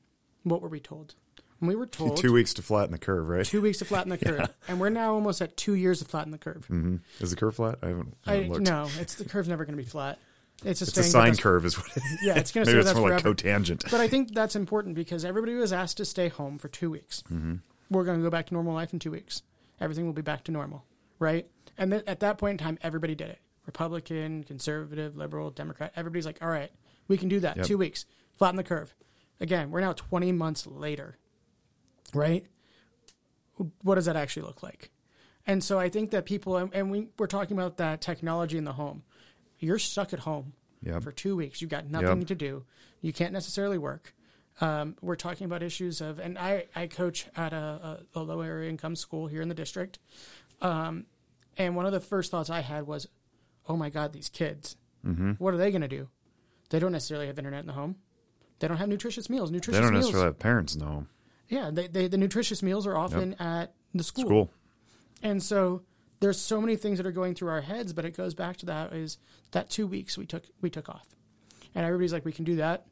[SPEAKER 2] what were we told? When we were told
[SPEAKER 1] Two weeks to flatten the curve, right?
[SPEAKER 2] two weeks to flatten the curve, and we're now almost at two years to flatten the curve.
[SPEAKER 1] hmm Is the curve flat? I haven't, I
[SPEAKER 2] I
[SPEAKER 1] haven't looked.
[SPEAKER 2] no, it's the curve's never going to be flat. It's a,
[SPEAKER 1] It's a sine curve, is what it is.
[SPEAKER 2] Yeah, it's going to
[SPEAKER 1] Maybe
[SPEAKER 2] stay
[SPEAKER 1] it's
[SPEAKER 2] with us
[SPEAKER 1] more like cotangent.
[SPEAKER 2] But I think that's important because everybody was asked to stay home for two weeks. Mm-hmm. We're going to go back to normal life in two weeks. Everything will be back to normal, right? And th- at that point in time, everybody did it. Republican, conservative, liberal, Democrat. Everybody's like, all right, we can do that.
[SPEAKER 1] Yep.
[SPEAKER 2] Two weeks, flatten the curve. Again, we're now 20 months later. right? What does that actually look like? And so I think that people, and- and we, we're talking about that technology in the home. You're stuck at home
[SPEAKER 1] Yep.
[SPEAKER 2] for two weeks. You've got nothing
[SPEAKER 1] Yep.
[SPEAKER 2] to do. You can't necessarily work. Um, we're talking about issues of, and I, I coach at a, a, a lower income school here in the district. Um, and one of the first thoughts I had was, oh my God, these kids,
[SPEAKER 1] Mm-hmm.
[SPEAKER 2] what are they going to do? They don't necessarily have internet in the home. They don't have nutritious meals. Nutritious
[SPEAKER 1] They don't
[SPEAKER 2] meals.
[SPEAKER 1] necessarily have parents in the home.
[SPEAKER 2] Yeah, they, they, the nutritious meals are often at the school.
[SPEAKER 1] School.
[SPEAKER 2] And so there's so many things that are going through our heads, but it goes back to that is that two weeks we took we took off. And everybody's like, we can do that.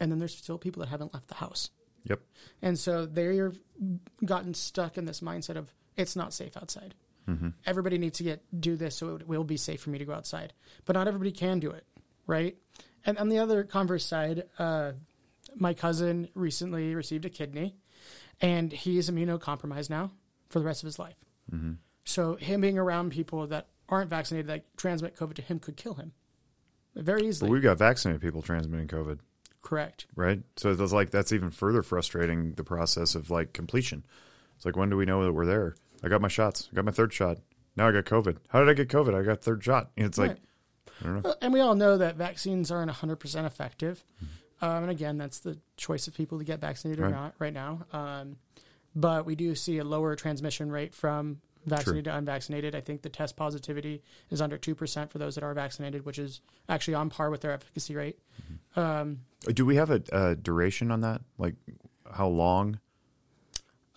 [SPEAKER 2] And then there's still people that haven't left the house.
[SPEAKER 1] Yep.
[SPEAKER 2] And so they're gotten stuck in this mindset of it's not safe outside.
[SPEAKER 1] Mm-hmm.
[SPEAKER 2] Everybody needs to get do this so it will be safe for me to go outside. But not everybody can do it, right? And on the other converse side, uh, my cousin recently received a kidney, and he is immunocompromised now for the rest of his life.
[SPEAKER 1] Mm-hmm.
[SPEAKER 2] So him being around people that aren't vaccinated that transmit COVID to him could kill him very
[SPEAKER 1] But
[SPEAKER 2] easily.
[SPEAKER 1] we've got vaccinated people transmitting COVID,
[SPEAKER 2] Correct.
[SPEAKER 1] right? So it's like that's even further frustrating the process of like completion. It's like when do we know that we're there? I got my shots. I got my third shot. Now I got COVID. How did I get COVID? I got third shot. And it's like
[SPEAKER 2] Right. Well, and we all know that vaccines aren't 100% effective. Um, and again, that's the choice of people to get vaccinated or not right now. Um, but we do see a lower transmission rate from vaccinated to unvaccinated. I think the test positivity is under 2% for those that are vaccinated, which is actually on par with their efficacy rate. Um,
[SPEAKER 1] Do we have a, a duration on that? Like how long?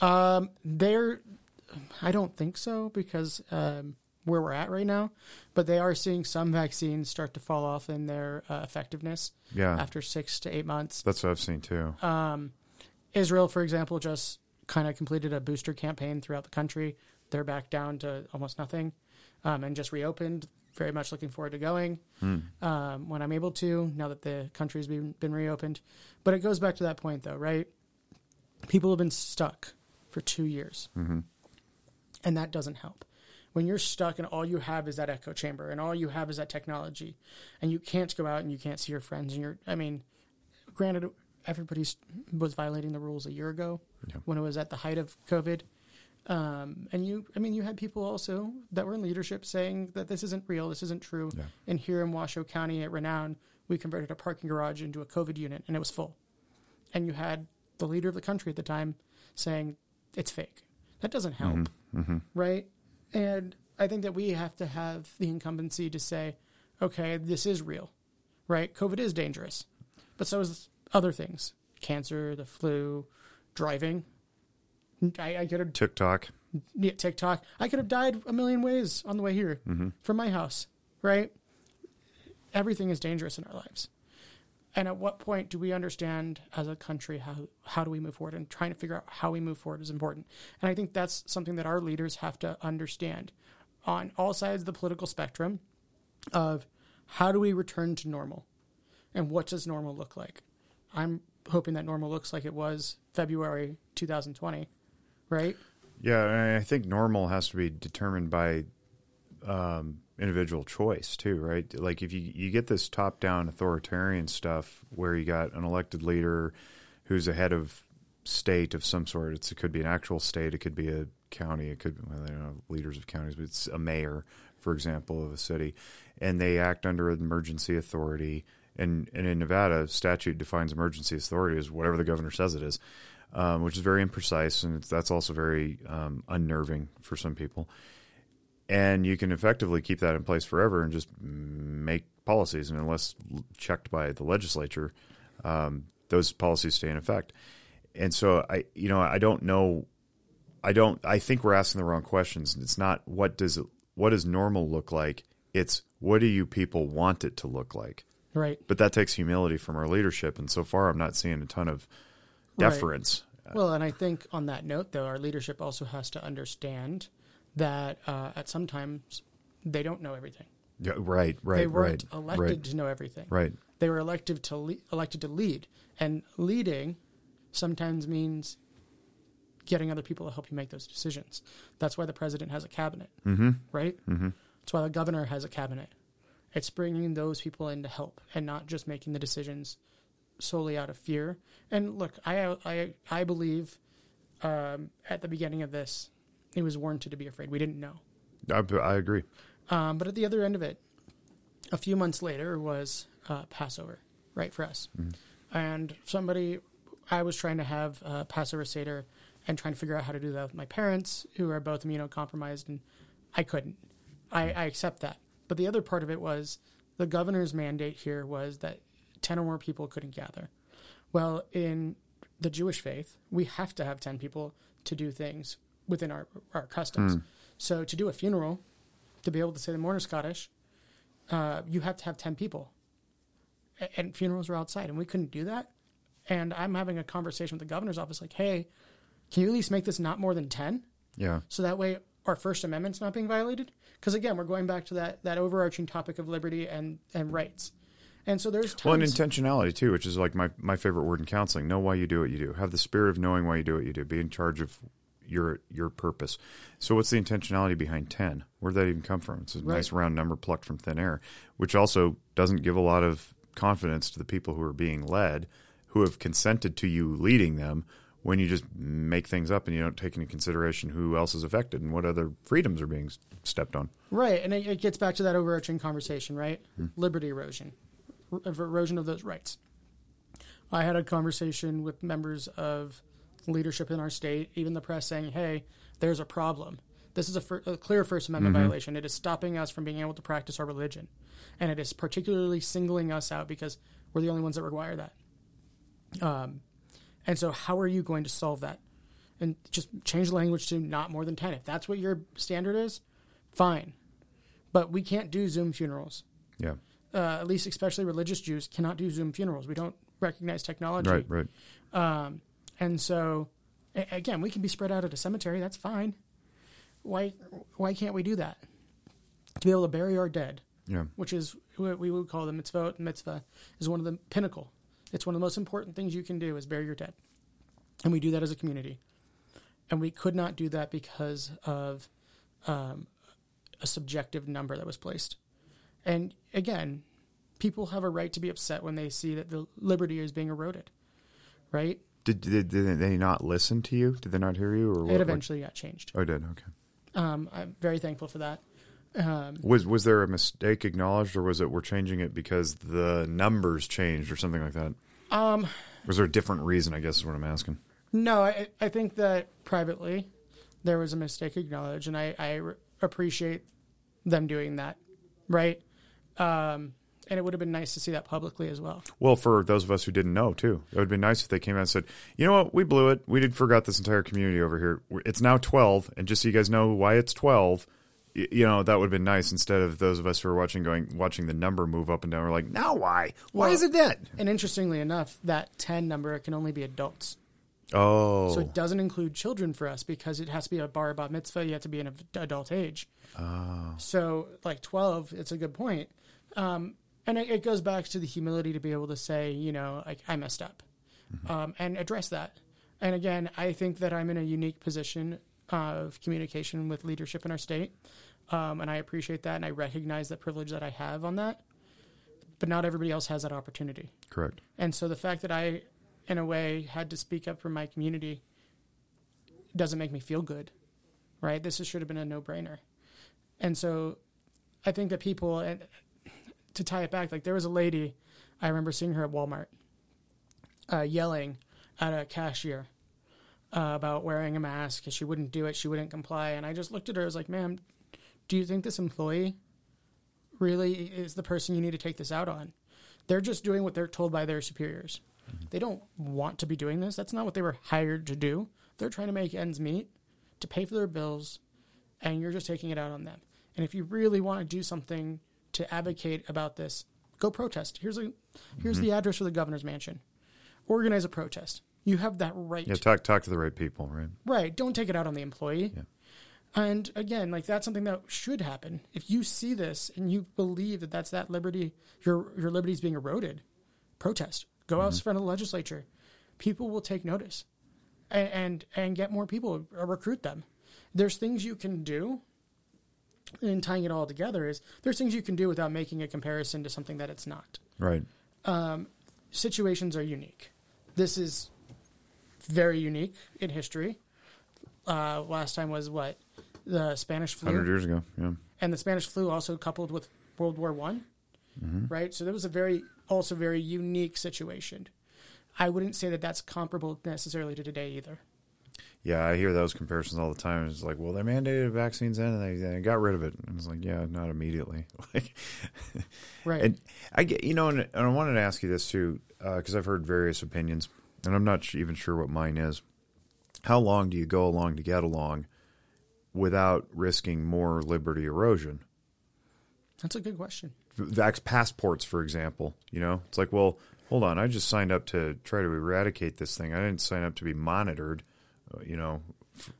[SPEAKER 2] Um, they're, I don't think so because um, where we're at right now, but they are seeing some vaccines start to fall off in their uh, effectiveness
[SPEAKER 1] Yeah,
[SPEAKER 2] after six to eight months.
[SPEAKER 1] that's what I've seen too.
[SPEAKER 2] Um, Israel, for example, just kind of completed a booster campaign throughout the country. They're back down to almost nothing um, and just reopened. Very much looking forward to going
[SPEAKER 1] Hmm.
[SPEAKER 2] um, when I'm able to, now that the country's been, been reopened. But it goes back to that point, though, right? People have been stuck for two years,
[SPEAKER 1] hmm
[SPEAKER 2] and that doesn't help. When you're stuck and all you have is that echo chamber and all you have is that technology, and you can't go out and you can't see your friends, and you're, I mean, granted, everybody was violating the rules a year ago
[SPEAKER 1] Yeah.
[SPEAKER 2] when it was at the height of COVID. Um, and you, I mean, you had people also that were in leadership saying that this isn't real, this isn't true.
[SPEAKER 1] Yeah.
[SPEAKER 2] And here in Washoe County at Renown, we converted a parking garage into a COVID unit and it was full. And you had the leader of the country at the time saying it's fake. That doesn't help,
[SPEAKER 1] hmm
[SPEAKER 2] right? And I think that we have to have the incumbency to say, okay, this is real, right? COVID is dangerous, but so is other things cancer, the flu, driving. I, I could have
[SPEAKER 1] TikTok.
[SPEAKER 2] yeah, TikTok. I could have died a million ways on the way here
[SPEAKER 1] hmm
[SPEAKER 2] from my house, right? Everything is dangerous in our lives. And at what point do we understand as a country how how do we move forward? And trying to figure out how we move forward is important. And I think that's something that our leaders have to understand on all sides of the political spectrum of how do we return to normal? And what does normal look like? I'm hoping that normal looks like it was February 2020, right?
[SPEAKER 1] Yeah, I think normal has to be determined by um, individual choice too, right? Like if you you get this top down authoritarian stuff where you got an elected leader who's a head of state of some sort. It's, it could be an actual state, it could be a county, it could well, don't leaders of counties, but it's a mayor, for example, of a city, and they act under emergency authority. And, and in Nevada, statute defines emergency authority as whatever the governor says it is, um, which is very imprecise, and it's, that's also very um, unnerving for some people. And you can effectively keep that in place forever and just make policies, and unless checked by the legislature, um, those policies stay in effect. And so I, you know, I don't know. I don't. I think we're asking the wrong questions. It's not what does it, what does normal look like. It's what do you people want it to look like.
[SPEAKER 2] Right.
[SPEAKER 1] But that takes humility from our leadership, and so far I'm not seeing a ton of
[SPEAKER 2] Right.
[SPEAKER 1] deference.
[SPEAKER 2] Well, and I think on that note, though, our leadership also has to understand that uh, at some times they don't know everything.
[SPEAKER 1] Yeah, right, right,
[SPEAKER 2] they weren't
[SPEAKER 1] right,
[SPEAKER 2] elected
[SPEAKER 1] right,
[SPEAKER 2] to know everything.
[SPEAKER 1] right.
[SPEAKER 2] They were elected to le- elected to lead, and leading sometimes means getting other people to help you make those decisions. That's why the president has a cabinet,
[SPEAKER 1] Mm-hmm.
[SPEAKER 2] right?
[SPEAKER 1] Mm-hmm.
[SPEAKER 2] That's why the governor has a cabinet. It's bringing those people in to help and not just making the decisions solely out of fear. And look, I I I believe um, at the beginning of this, it was warranted to be afraid. We didn't know.
[SPEAKER 1] I, I agree.
[SPEAKER 2] Um, but at the other end of it, a few months later was uh, Passover, right, for us. And somebody, I was trying to have uh, Passover Seder and trying to figure out how to do that with my parents, who are both immunocompromised, and I couldn't. I, I accept that. But the other part of it was the governor's mandate here was that 10 or more people couldn't gather. Well, in the Jewish faith, we have to have 10 people to do things within our, our customs. So to do a funeral, to be able to say the mourner's Kaddish, uh, you have to have 10 people. And funerals are outside, and we couldn't do that. And I'm having a conversation with the governor's office like, hey, can you at least make this not more than 10?
[SPEAKER 1] Yeah.
[SPEAKER 2] So that way our First Amendment's not being violated? Because again, we're going back to that, that overarching topic of liberty and, and rights. And so there's
[SPEAKER 1] Well, and intentionality too, which is like my, my favorite word in counseling. Know why you do what you do. Have the spirit of knowing why you do what you do. Be in charge of your your purpose. So, what's the intentionality behind ten? Where did that even come from? It's a
[SPEAKER 2] Right.
[SPEAKER 1] nice round number plucked from thin air, which also doesn't give a lot of confidence to the people who are being led, who have consented to you leading them. When you just make things up and you don't take into consideration who else is affected and what other freedoms are being stepped on.
[SPEAKER 2] Right, and it, it gets back to that overarching conversation, right? Hmm. Liberty erosion, of erosion of those rights. I had a conversation with members of leadership in our state, even the press, saying, "Hey, there's a problem. This is a, fir- a clear First Amendment violation. It is stopping us from being able to practice our religion, and it is particularly singling us out because we're the only ones that require that." Um, and so, how are you going to solve that? And just change the language to not more than ten. If that's what your standard is, fine. But we can't do Zoom funerals.
[SPEAKER 1] Yeah.
[SPEAKER 2] Uh, at least, especially religious Jews cannot do Zoom funerals. We don't recognize technology.
[SPEAKER 1] Right. Right.
[SPEAKER 2] Um, and so, a- again, we can be spread out at a cemetery. That's fine. Why? Why can't we do that? To be able to bury our dead,
[SPEAKER 1] Yeah.
[SPEAKER 2] which is what we would call the mitzvah. Mitzvah is one of the pinnacle. It's one of the most important things you can do is bury your dead, and we do that as a community. And we could not do that because of um, a subjective number that was placed. And again, people have a right to be upset when they see that the liberty is being eroded, right?
[SPEAKER 1] Did, did did they not listen to you? Did they not hear you? Or what,
[SPEAKER 2] It eventually got changed.
[SPEAKER 1] Oh, it did. Okay.
[SPEAKER 2] Um, I'm very thankful for that. Um,
[SPEAKER 1] Was was there a mistake acknowledged, or was it we're changing it because the numbers changed, or something like that?
[SPEAKER 2] um,
[SPEAKER 1] Was there a different reason? I guess is what I'm asking.
[SPEAKER 2] no, I, I think that privately there was a mistake acknowledged, and I, I appreciate them doing that, right? Um, and it would have been nice to see that publicly as well.
[SPEAKER 1] Well, for those of us who didn't know, too, it would have been nice if they came out and said, "You know what? We blew it. We did forgot this entire community over here. It's now 12, and just so you guys know why it's 12." You know that would have been nice instead of those of us who are watching going watching the number move up and down. We're like, now why? Why
[SPEAKER 2] Well-
[SPEAKER 1] is it that?
[SPEAKER 2] And interestingly enough, that 10 number can only be adults.
[SPEAKER 1] Oh,
[SPEAKER 2] So it doesn't include children for us because it has to be a bar bat mitzvah. You have to be an adult age. Oh, So like 12, it's a good point. Um, and it, it goes back to the humility to be able to say, you know, like I messed up um, and address that. And again, I think that I'm in a unique position of communication with leadership in our state. Um, and I appreciate that. And I recognize the privilege that I have on that. But not everybody else has that opportunity.
[SPEAKER 1] correct.
[SPEAKER 2] And so the fact that I, in a way, had to speak up for my community doesn't make me feel good, right? This should have been a no brainer. And so I think that people, and to tie it back, like there was a lady, I remember seeing her at Walmart uh, yelling at a cashier uh, about wearing a mask because she wouldn't do it, she wouldn't comply. And I just looked at her, I was like, ma'am, do you think this employee really is the person you need to take this out on? They're just doing what they're told by their superiors. They don't want to be doing this. That's not what they were hired to do. They're trying to make ends meet, to pay for their bills, and you're just taking it out on them. And if you really want to do something to advocate about this, go protest. Here's a here's the mm-hmm. address for the governor's mansion. Organize a protest. You have that right.
[SPEAKER 1] Yeah, talk talk to the right people, right?
[SPEAKER 2] Right. Don't take it out on the employee.
[SPEAKER 1] Yeah.
[SPEAKER 2] And again, like that's something that should happen. If you see this and you believe that that's that liberty, your your liberty is being eroded, protest. Go out in mm-hmm. front of the legislature. People will take notice, and and, and get more people, or recruit them. There's things you can do. And tying it all together is there's things you can do without making a comparison to something that it's not
[SPEAKER 1] Right.
[SPEAKER 2] situations are unique. This is very unique in history. uh, last time was what the Spanish flu,
[SPEAKER 1] Hundred years ago. Yeah.
[SPEAKER 2] and the Spanish flu also coupled with World War One, right? So that was a very also very unique situation. I wouldn't say that that's comparable necessarily to today either.
[SPEAKER 1] Yeah, I hear those comparisons all the time. It's like, well, they mandated vaccines in and they, they got rid of it. And it's like, yeah, not immediately. Like,
[SPEAKER 2] Right.
[SPEAKER 1] and I get, you know, and, and I wanted to ask you this too, because I've heard various opinions, and I'm not sh- even sure what mine is. How long do you go along to get along without risking more liberty erosion?
[SPEAKER 2] that's a good question.
[SPEAKER 1] Vax passports, for example, you know, it's like, well, hold on, I just signed up to try to eradicate this thing. I didn't sign up to be monitored, uh, you know,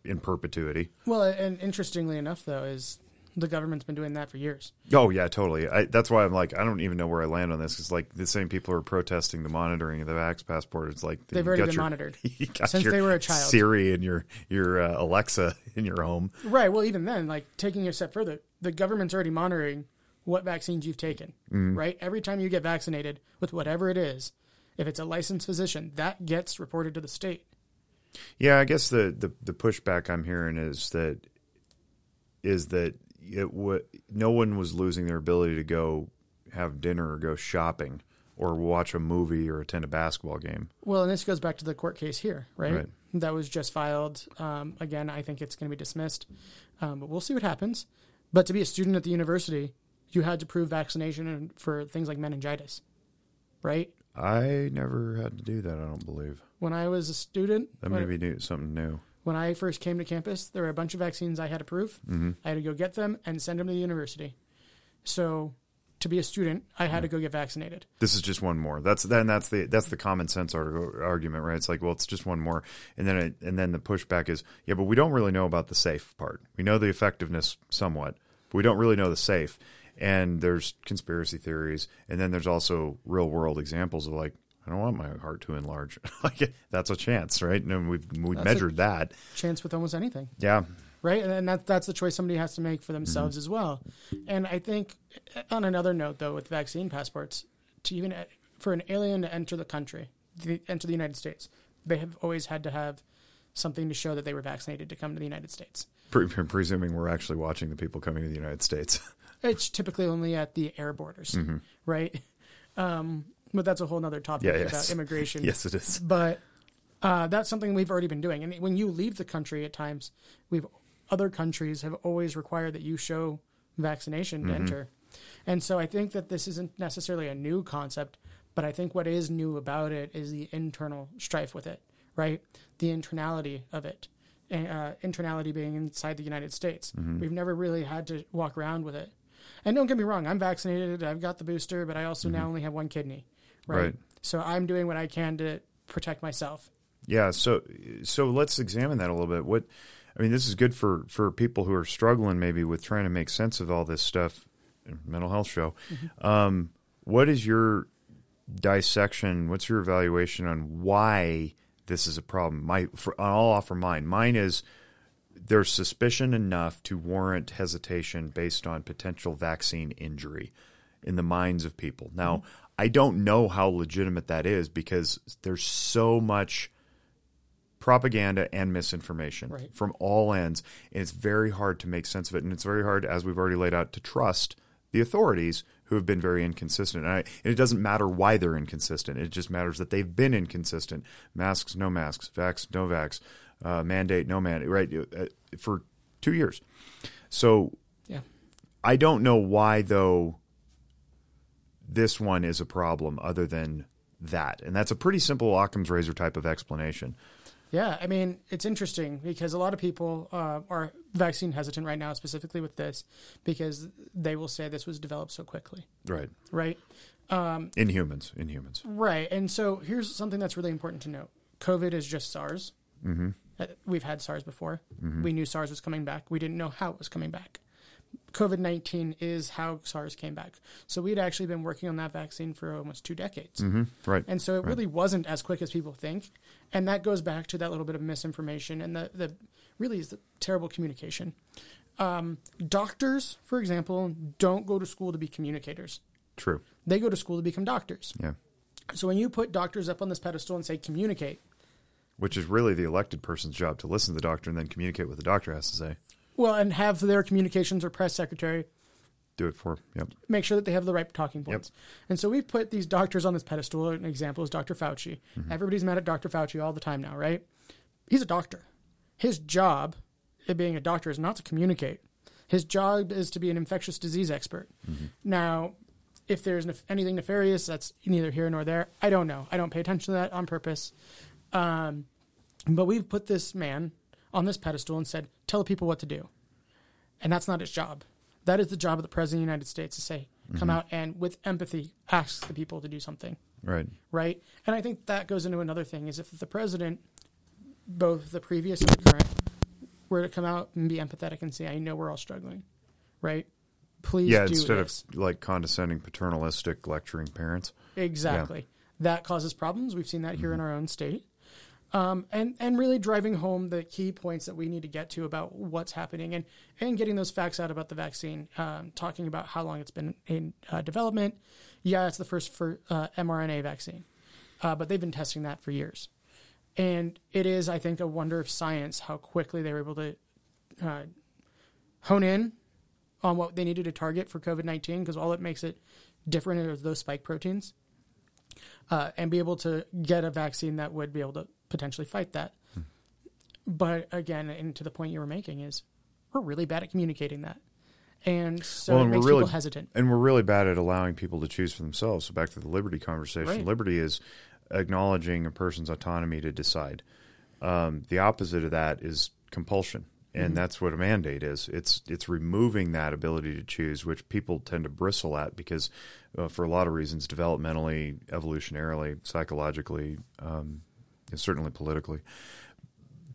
[SPEAKER 1] in perpetuity.
[SPEAKER 2] Well, and interestingly enough, though, is the government's been doing that for years.
[SPEAKER 1] Oh yeah, totally. I, that's why I'm like, I don't even know where I land on this. It's like the same people who are protesting the monitoring of the Vax passport. It's like
[SPEAKER 2] They've already
[SPEAKER 1] got
[SPEAKER 2] been
[SPEAKER 1] your-
[SPEAKER 2] monitored
[SPEAKER 1] you got
[SPEAKER 2] since
[SPEAKER 1] your
[SPEAKER 2] they were a child.
[SPEAKER 1] Siri and your your uh, Alexa in your home.
[SPEAKER 2] Right. Well, even then, like taking it a step further, the government's already monitoring what vaccines you've taken.
[SPEAKER 1] Mm-hmm.
[SPEAKER 2] Right. Every time you get vaccinated with whatever it is, if it's a licensed physician, that gets reported to the state.
[SPEAKER 1] Yeah, I guess the, the, the pushback I'm hearing is that is that it w- no one was losing their ability to go have dinner or go shopping or watch a movie or attend a basketball game.
[SPEAKER 2] Well, and this goes back to the court case here, right?
[SPEAKER 1] Right.
[SPEAKER 2] That was just filed. Um, again, I think it's going to be dismissed, um, but we'll see what happens. But to be a student at the university, you had to prove vaccination for things like meningitis, right?
[SPEAKER 1] I never had to do that. I don't believe
[SPEAKER 2] When I was a student,
[SPEAKER 1] that may be new, something new.
[SPEAKER 2] when I first came to campus, there were a bunch of vaccines I had to prove.
[SPEAKER 1] Mm-hmm.
[SPEAKER 2] I had to go get them and send them to the university. So, to be a student, I had to go get vaccinated.
[SPEAKER 1] This is just one more. That's then that's the that's the common sense arg- argument, right? It's like, well, it's just one more, and then it, and then the pushback is, yeah, but we don't really know about the safe part. We know the effectiveness somewhat, but we don't really know the safe. And there's conspiracy theories, and then there's also real world examples of like, I don't want my heart to enlarge. like that's a chance, right? And we've we measured that.
[SPEAKER 2] Chance with almost anything,
[SPEAKER 1] Yeah,
[SPEAKER 2] right? And that, that's the choice somebody has to make for themselves
[SPEAKER 1] Mm-hmm.
[SPEAKER 2] as well. And I think, on another note, though, with vaccine passports, to even for an alien to enter the country, to enter the United States, they have always had to have something to show that they were vaccinated to come to the United States.
[SPEAKER 1] Pre- presuming we're actually watching the people coming to the United States.
[SPEAKER 2] It's typically only at the air borders, right? Um, but that's a whole other topic
[SPEAKER 1] Mm-hmm. Yeah,
[SPEAKER 2] about immigration.
[SPEAKER 1] yes, it is.
[SPEAKER 2] But uh, that's something we've already been doing. And when you leave the country, at times, we've other countries have always required that you show vaccination
[SPEAKER 1] Mm-hmm.
[SPEAKER 2] to enter. And so I think that this isn't necessarily a new concept, but I think what is new about it is the internal strife with it, right? The internality of it. Uh, internality being inside the United States.
[SPEAKER 1] Mm-hmm.
[SPEAKER 2] We've never really had to walk around with it. And don't get me wrong, I'm vaccinated, I've got the booster, but I also now only have one kidney, right?
[SPEAKER 1] Mm-hmm. Right.
[SPEAKER 2] So I'm doing what I can to protect myself.
[SPEAKER 1] Yeah, so so let's examine that a little bit. What I mean, this is good for for people who are struggling maybe with trying to make sense of all this stuff. Mental health show. Um, what is your dissection? What's your evaluation on why this is a problem? My, for, I'll offer mine. Mine is there's suspicion enough to warrant hesitation based on potential vaccine injury in the minds of people. Now, I don't know how legitimate that is because there's so much propaganda and misinformation
[SPEAKER 2] Right.
[SPEAKER 1] from all ends, and it's very hard to make sense of it. And it's very hard, as we've already laid out, to trust the authorities who have been very inconsistent. And, I, and it doesn't matter why they're inconsistent; it just matters that they've been inconsistent. Masks, no masks; vax, no vax; uh, mandate, no mandate. Right uh, for two years. So
[SPEAKER 2] Yeah.
[SPEAKER 1] I don't know why though this one is a problem other than that. And that's a pretty simple Occam's razor type of explanation.
[SPEAKER 2] Yeah, I mean, it's interesting because a lot of people uh, are vaccine hesitant right now, specifically with this, because they will say this was developed so quickly,
[SPEAKER 1] Right.
[SPEAKER 2] right?
[SPEAKER 1] In humans. In humans.
[SPEAKER 2] Right. And so here's something that's really important to note COVID is just SARS. Mm-hmm. We've had SARS before. We knew SARS was coming back. We didn't know how it was coming back. COVID 19 is how SARS came back. So we'd actually been working on that vaccine for almost two decades.
[SPEAKER 1] hmm Right.
[SPEAKER 2] And so it really wasn't as quick as people think. And that goes back to that little bit of misinformation and the, the really is the terrible communication. Um, doctors, for example, don't go to school to be communicators.
[SPEAKER 1] True.
[SPEAKER 2] They go to school to become doctors.
[SPEAKER 1] Yeah.
[SPEAKER 2] So when you put doctors up on this pedestal and say communicate,
[SPEAKER 1] which is really the elected person's job to listen to the doctor and then communicate what the doctor has to say.
[SPEAKER 2] Well, and have their communications or press secretary
[SPEAKER 1] Do it for yep.
[SPEAKER 2] make sure that they have the right talking points. And so we've put these doctors on this pedestal. An example is Dr. Fauci. Everybody's mad at Dr. Fauci all the time now, right? He's a doctor. His job, it being a doctor, is not to communicate. His job is to be an infectious disease expert. Now, if there's nef- anything nefarious, that's neither here nor there. I don't know. I don't pay attention to that on purpose. Um, but we've put this man on this pedestal and said, tell the people what to do. And that's not his job. That is the job of the President of the United States to say, come out and with empathy ask the people to do something,
[SPEAKER 1] Right.
[SPEAKER 2] right? And I think that goes into another thing is if the president, both the previous and the current, were to come out and be empathetic and say, I know we're all struggling, right? Please
[SPEAKER 1] Yeah, instead
[SPEAKER 2] this.
[SPEAKER 1] of like condescending paternalistic lecturing parents.
[SPEAKER 2] Exactly. That causes problems. We've seen that
[SPEAKER 1] Mm-hmm.
[SPEAKER 2] here in our own state. Um, and, and really driving home the key points that we need to get to about what's happening and, and getting those facts out about the vaccine, um, talking about how long it's been in uh, development. Yeah, it's the first for uh, mRNA vaccine, uh, but they've been testing that for years. And it is, I think, a wonder of science how quickly they were able to uh, hone in on what they needed to target for COVID 19 because all it makes it different are those spike proteins uh, and be able to get a vaccine that would be able to potentially fight that. But again, and to the point you were making is we're really bad at communicating that, and so
[SPEAKER 1] Well,
[SPEAKER 2] it
[SPEAKER 1] and we're
[SPEAKER 2] makes
[SPEAKER 1] really-
[SPEAKER 2] people hesitant.
[SPEAKER 1] And we're really bad at allowing people to choose for themselves. So back to the liberty conversation.
[SPEAKER 2] Right.
[SPEAKER 1] Liberty is acknowledging a person's autonomy to decide. Um, the opposite of that is compulsion. And
[SPEAKER 2] Mm-hmm.
[SPEAKER 1] that's what a mandate is. It's it's removing that ability to choose, which people tend to bristle at because, uh, for a lot of reasons, developmentally, evolutionarily, psychologically, um, certainly politically,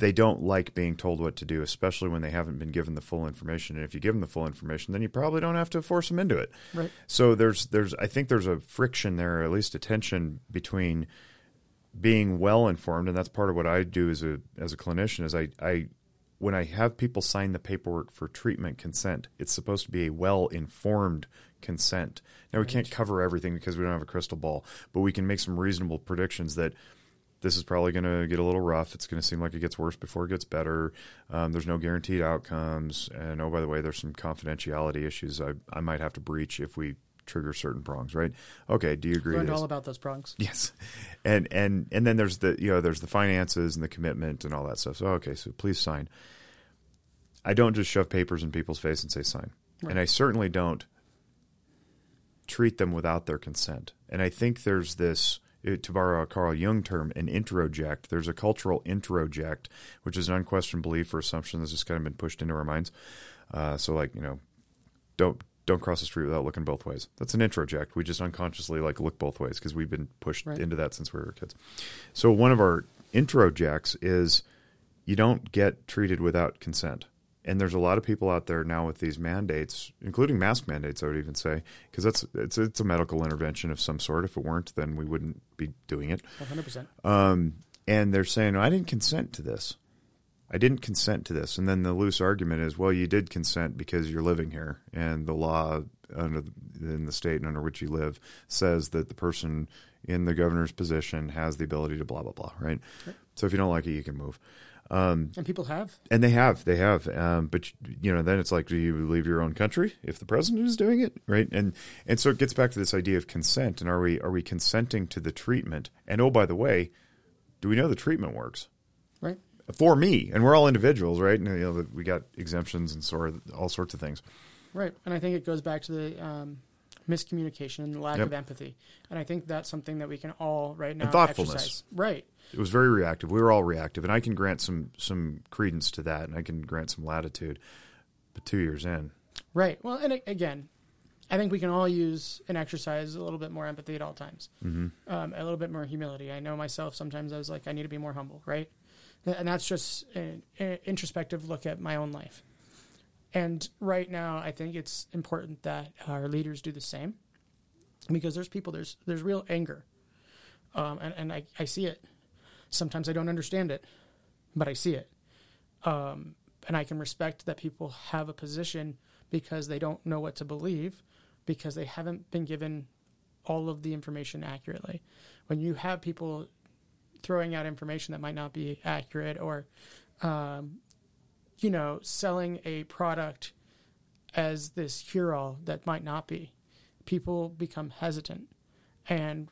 [SPEAKER 1] they don't like being told what to do, especially when they haven't been given the full information. And if you give them the full information, then you probably don't have to force them into it.
[SPEAKER 2] Right.
[SPEAKER 1] So there's there's I think there's a friction there, or at least a tension between being well informed, and that's part of what I do as a as a clinician. Is I I when I have people sign the paperwork for treatment consent, it's supposed to be a well informed consent. Now we can't cover everything because we don't have a crystal ball, but we can make some reasonable predictions that this is probably going to get a little rough. It's going to seem like it gets worse before it gets better. Um, there's no guaranteed outcomes, and oh, by the way, there's some confidentiality issues I, I might have to breach if we trigger certain prongs. Right? Okay. Do you agree?
[SPEAKER 2] Learned all about those prongs.
[SPEAKER 1] Yes, and and and then there's the you know there's the finances and the commitment and all that stuff. So okay, so please sign. I don't just shove papers in people's face and say sign, and I certainly don't treat them without their consent. And I think there's this. Uh, To borrow a Carl Jung term, an introject. There's a cultural introject, which is an unquestioned belief or assumption that's just kind of been pushed into our minds. Uh, so, like you know, don't don't cross the street without looking both ways. That's an introject. We just unconsciously like look both ways because we've been pushed
[SPEAKER 2] Right.
[SPEAKER 1] into that since we were kids. So one of our introjects is you don't get treated without consent. And there's a lot of people out there now with these mandates, including mask mandates. I would even say because that's it's it's a medical intervention of some sort. If it weren't, then we wouldn't be doing it.
[SPEAKER 2] 100%.
[SPEAKER 1] Um, and they're saying, I didn't consent to this. I didn't consent to this. And then the loose argument is, well, you did consent because you're living here, and the law under the, in the state under which you live says that the person in the governor's position has the ability to blah blah blah. Right. So if you don't like it, you can move.
[SPEAKER 2] And people have.
[SPEAKER 1] And they have, they have. Um, but you know, then it's like, do you leave your own country if the president is doing it, right? And and so it gets back to this idea of consent. And are we are we consenting to the treatment? And oh, by the way, do we know the treatment works
[SPEAKER 2] Right.
[SPEAKER 1] for me? And we're all individuals, right? And you know, we got exemptions and sort of all sorts of things.
[SPEAKER 2] Right. And I think it goes back to the um, miscommunication and the lack
[SPEAKER 1] Yep.
[SPEAKER 2] of empathy. And I think that's something that we can all right now
[SPEAKER 1] thoughtfulness.
[SPEAKER 2] exercise. Right.
[SPEAKER 1] It was very reactive. We were all reactive, and I can grant some some credence to that, and I can grant some latitude. But two years in,
[SPEAKER 2] Right. Well, and again, I think we can all use and exercise a little bit more empathy at all times, mm-hmm. um, a little bit more humility. I know myself. Sometimes I was like, I need to be more humble, right? And that's just an, an introspective look at my own life. And right now, I think it's important that our leaders do the same, because there's people there's there's real anger, um, and and I, I see it. Sometimes I don't understand it, but I see it um, and I can respect that people have a position because they don't know what to believe because they haven't been given all of the information accurately. When you have people throwing out information that might not be accurate or, um, you know, selling a product as this cure all that might not be. People become hesitant. And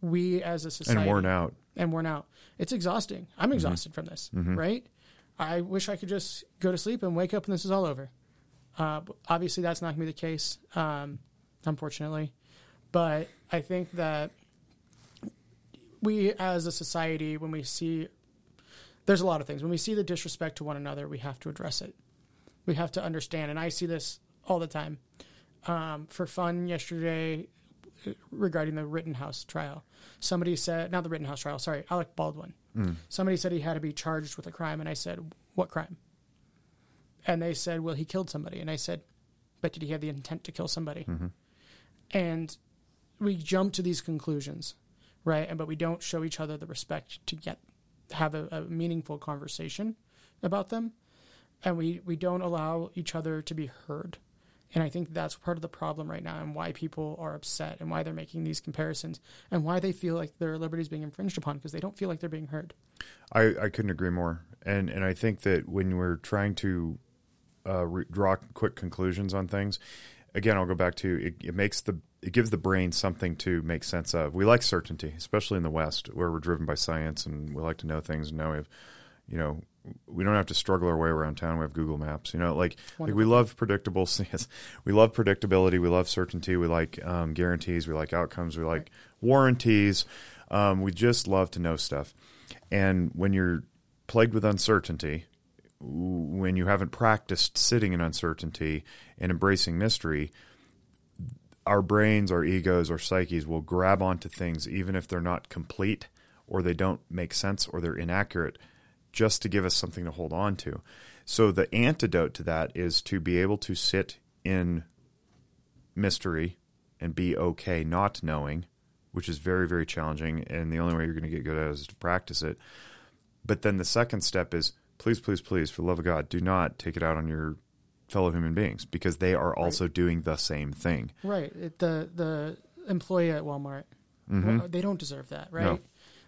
[SPEAKER 2] we as a society.
[SPEAKER 1] And worn out.
[SPEAKER 2] And worn out. It's exhausting. I'm exhausted from this, right? I wish I could just go to sleep and wake up and this is all over. Uh, obviously, that's not going to be the case, um, unfortunately. But I think that we as a society, when we see, there's a lot of things. When we see the disrespect to one another, we have to address it. We have to understand. And I see this all the time. Um, for fun, yesterday, uh, regarding the Rittenhouse trial, somebody said, not the Rittenhouse trial, sorry, Alec Baldwin. Hmm. Somebody said he had to be charged with a crime. And I said, what crime? And they said, well, he killed somebody. And I said, but did he have the intent to kill somebody? Mm-hmm. And we jump to these conclusions, right? And but we don't show each other the respect to get have a, a meaningful conversation about them, and we we don't allow each other to be heard. And I think that's part of the problem right now, and why people are upset, and why they're making these comparisons, and why they feel like their liberty is being infringed upon because they don't feel like they're being heard.
[SPEAKER 1] I, I couldn't agree more. And and I think that when we're trying to uh, re- draw quick conclusions on things, again, I'll go back to it, it makes the it gives the brain something to make sense of. We like certainty, especially in the West, where we're driven by science and we like to know things. And now we have, you know, we don't have to struggle our way around town. We have Google Maps. You know, like, like we love predictable. Yes, we love predictability. We love certainty. We like um, guarantees. We like outcomes. We like warranties. Um, we just love to know stuff. And when you're plagued with uncertainty, when you haven't practiced sitting in uncertainty and embracing mystery, our brains, our egos, our psyches will grab onto things even if they're not complete or they don't make sense or they're inaccurate just to give us something to hold on to. So the antidote to that is to be able to sit in mystery and be okay not knowing, which is very, very challenging. And the only way you're going to get good at it is to practice it. But then the second step is please, please, please, for the love of God, do not take it out on your fellow human beings because they are also doing the same thing.
[SPEAKER 2] Right. The the employee at Walmart,
[SPEAKER 1] Mm-hmm.
[SPEAKER 2] they don't deserve that, right?
[SPEAKER 1] No.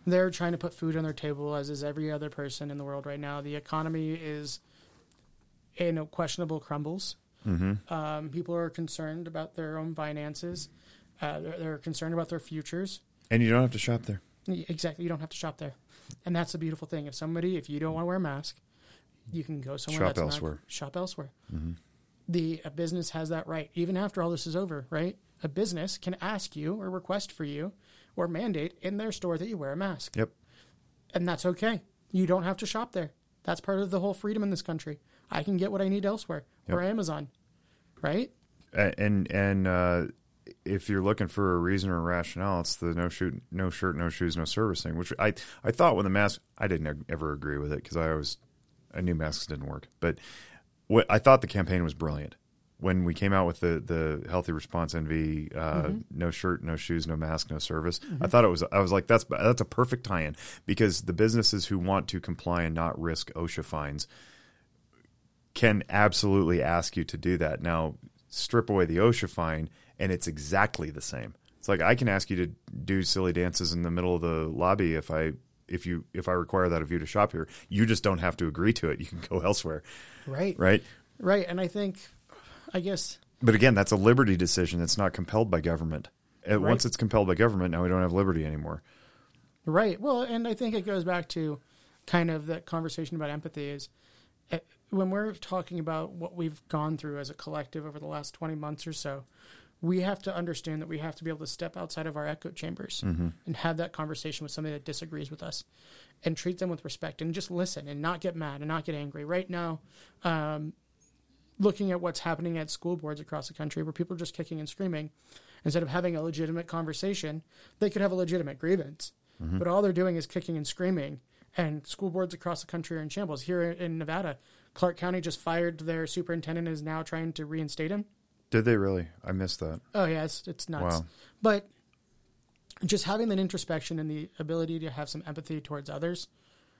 [SPEAKER 2] They're trying to put food on their table, as is every other person in the world right now. The economy is in a questionable crumbles.
[SPEAKER 1] Mm-hmm.
[SPEAKER 2] Um, people are concerned about their own finances. Uh, they're, they're concerned about their futures.
[SPEAKER 1] And you don't have to shop there.
[SPEAKER 2] Exactly. You don't have to shop there, and that's the beautiful thing. If somebody, if you don't want to wear a mask, you can go somewhere
[SPEAKER 1] Shop
[SPEAKER 2] that's not-
[SPEAKER 1] elsewhere.
[SPEAKER 2] shop elsewhere.
[SPEAKER 1] Mm-hmm.
[SPEAKER 2] The a business has that right, even after all this is over. Right, a business can ask you or request for you or mandate in their store that you wear a mask,
[SPEAKER 1] Yep.
[SPEAKER 2] and that's okay. You don't have to shop there. That's part of the whole freedom in this country. I can get what I need elsewhere or Amazon, right?
[SPEAKER 1] And and uh, if you're looking for a reason or a rationale, it's the no shoot, no shirt, no shoes, no servicing. Which I I thought when the mask, I didn't ever agree with it because I always I knew masks didn't work. But what I thought the campaign was brilliant when we came out with the the healthy response NV, uh, no shirt, no shoes, no mask, no service. I thought it was I was like that's that's a perfect tie-in because the businesses who want to comply and not risk OSHA fines can absolutely ask you to do that. Now, strip away the OSHA fine, and it's exactly the same. It's like I can ask you to do silly dances in the middle of the lobby if I if you if I require that of you to shop here. You just don't have to agree to it. You can go elsewhere,
[SPEAKER 2] Right,
[SPEAKER 1] right?
[SPEAKER 2] right. And I think, I guess
[SPEAKER 1] But again, that's a liberty decision. It's not compelled by government. Uh, Once it's compelled by government, now we don't have liberty anymore.
[SPEAKER 2] Right. Well, and I think it goes back to kind of that conversation about empathy is eh, when we're talking about what we've gone through as a collective over the last 20 months or so, we have to understand that we have to be able to step outside of our echo chambers and have that conversation with somebody that disagrees with us and treat them with respect and just listen and not get mad and not get angry. Right now, um, looking at what's happening at school boards across the country where people are just kicking and screaming, instead of having a legitimate conversation, they could have a legitimate grievance. But all they're doing is kicking and screaming. And school boards across the country are in shambles. Here in Nevada, Clark County just fired their superintendent and is now trying to reinstate him.
[SPEAKER 1] Did they really? I missed that.
[SPEAKER 2] Oh yeah, it's it's nuts.
[SPEAKER 1] Wow.
[SPEAKER 2] But just having that introspection and the ability to have some empathy towards others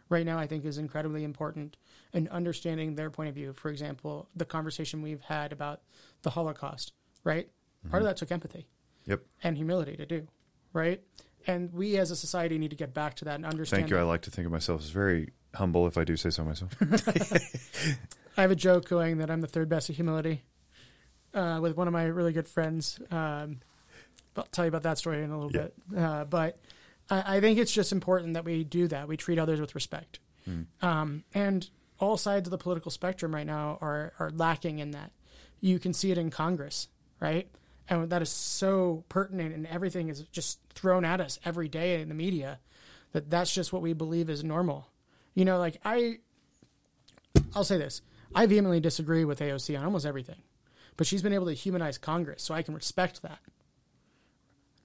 [SPEAKER 2] right now I think is incredibly important and understanding their point of view. For example, the conversation we've had about the Holocaust, right? Part of mm-hmm. that took empathy
[SPEAKER 1] Yep.
[SPEAKER 2] and humility to do, right? And we as a society need to get back to that and understand.
[SPEAKER 1] Thank you.
[SPEAKER 2] that.
[SPEAKER 1] I like to think of myself as very humble, if I do say so myself.
[SPEAKER 2] I have a joke going that I'm the third best at humility uh, with one of my really good friends. Um, I'll tell you about that story in a little
[SPEAKER 1] Yeah.
[SPEAKER 2] bit. Uh, but I, I think it's just important that we do that. We treat others with respect. Um, and all sides of the political spectrum right now are, are lacking in that. You can see it in Congress, right? And that is so pertinent, and everything is just thrown at us every day in the media that that's just what we believe is normal. You know, like I, I'll say this: I vehemently disagree with AOC on almost everything, but she's been able to humanize Congress, so I can respect that.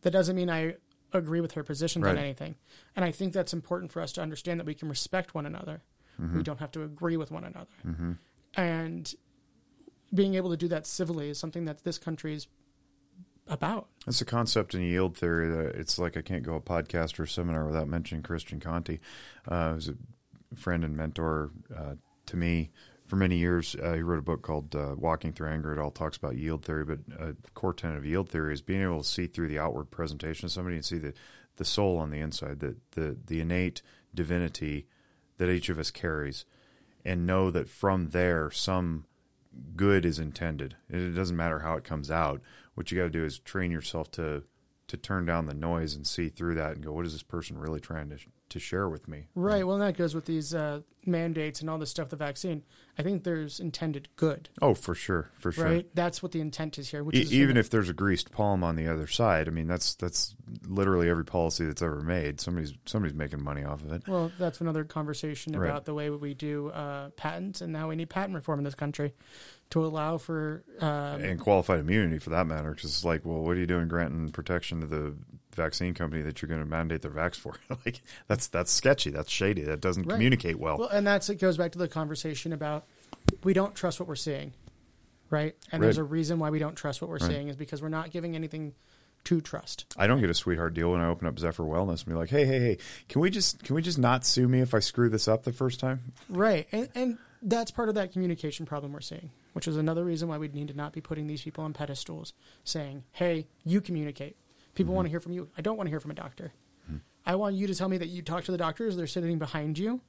[SPEAKER 2] That doesn't mean I agree with her positions on anything, and I think that's important for us to understand that we can respect one another. We don't have to agree with one another, and being able to do that civilly is something that this country is about.
[SPEAKER 1] It's a concept in yield theory that it's like I can't go a podcast or seminar without mentioning Christian Conte. Uh, who's a friend and mentor uh, to me for many years. Uh, he wrote a book called uh, Walking Through Anger. It all talks about yield theory, but a core tenet of yield theory is being able to see through the outward presentation of somebody and see the, the soul on the inside, the, the, the innate divinity that each of us carries, and know that from there some good is intended. It doesn't matter how it comes out. What you got to do is train yourself to to turn down the noise and see through that and go, what is this person really trying to to share with me?
[SPEAKER 2] Right. Well, that goes with these uh, mandates and all this stuff. The vaccine. I think there's intended good.
[SPEAKER 1] Oh, for sure, for sure.
[SPEAKER 2] Right. That's what the intent is here. Which
[SPEAKER 1] E-
[SPEAKER 2] is
[SPEAKER 1] even if there's a greased palm on the other side, I mean that's that's literally every policy that's ever made. Somebody's somebody's making money off of it.
[SPEAKER 2] well, that's another conversation
[SPEAKER 1] Right.
[SPEAKER 2] about the way we do uh, patents and now we need patent reform in this country to allow for. Um,
[SPEAKER 1] and qualified immunity for that matter, because it's like, well, what are you doing granting protection to the vaccine company that you're going to mandate their vax for? like, that's that's sketchy. That's shady. That doesn't
[SPEAKER 2] Right.
[SPEAKER 1] communicate well.
[SPEAKER 2] well, and that's it goes back to the conversation about we don't trust what we're seeing, right? And there's a reason why we don't trust what we're
[SPEAKER 1] Right.
[SPEAKER 2] seeing is because we're not giving anything to trust.
[SPEAKER 1] I don't get a sweetheart deal when I open up Zephyr Wellness and be like, hey, hey, hey, can we just can we just not sue me if I screw this up the first time?
[SPEAKER 2] Right. And, and that's part of that communication problem we're seeing, which is another reason why we need to not be putting these people on pedestals saying, hey, you communicate. People want to hear from you. I don't want to hear from a doctor. I want you to tell me that you talk to the doctors, they're sitting behind you,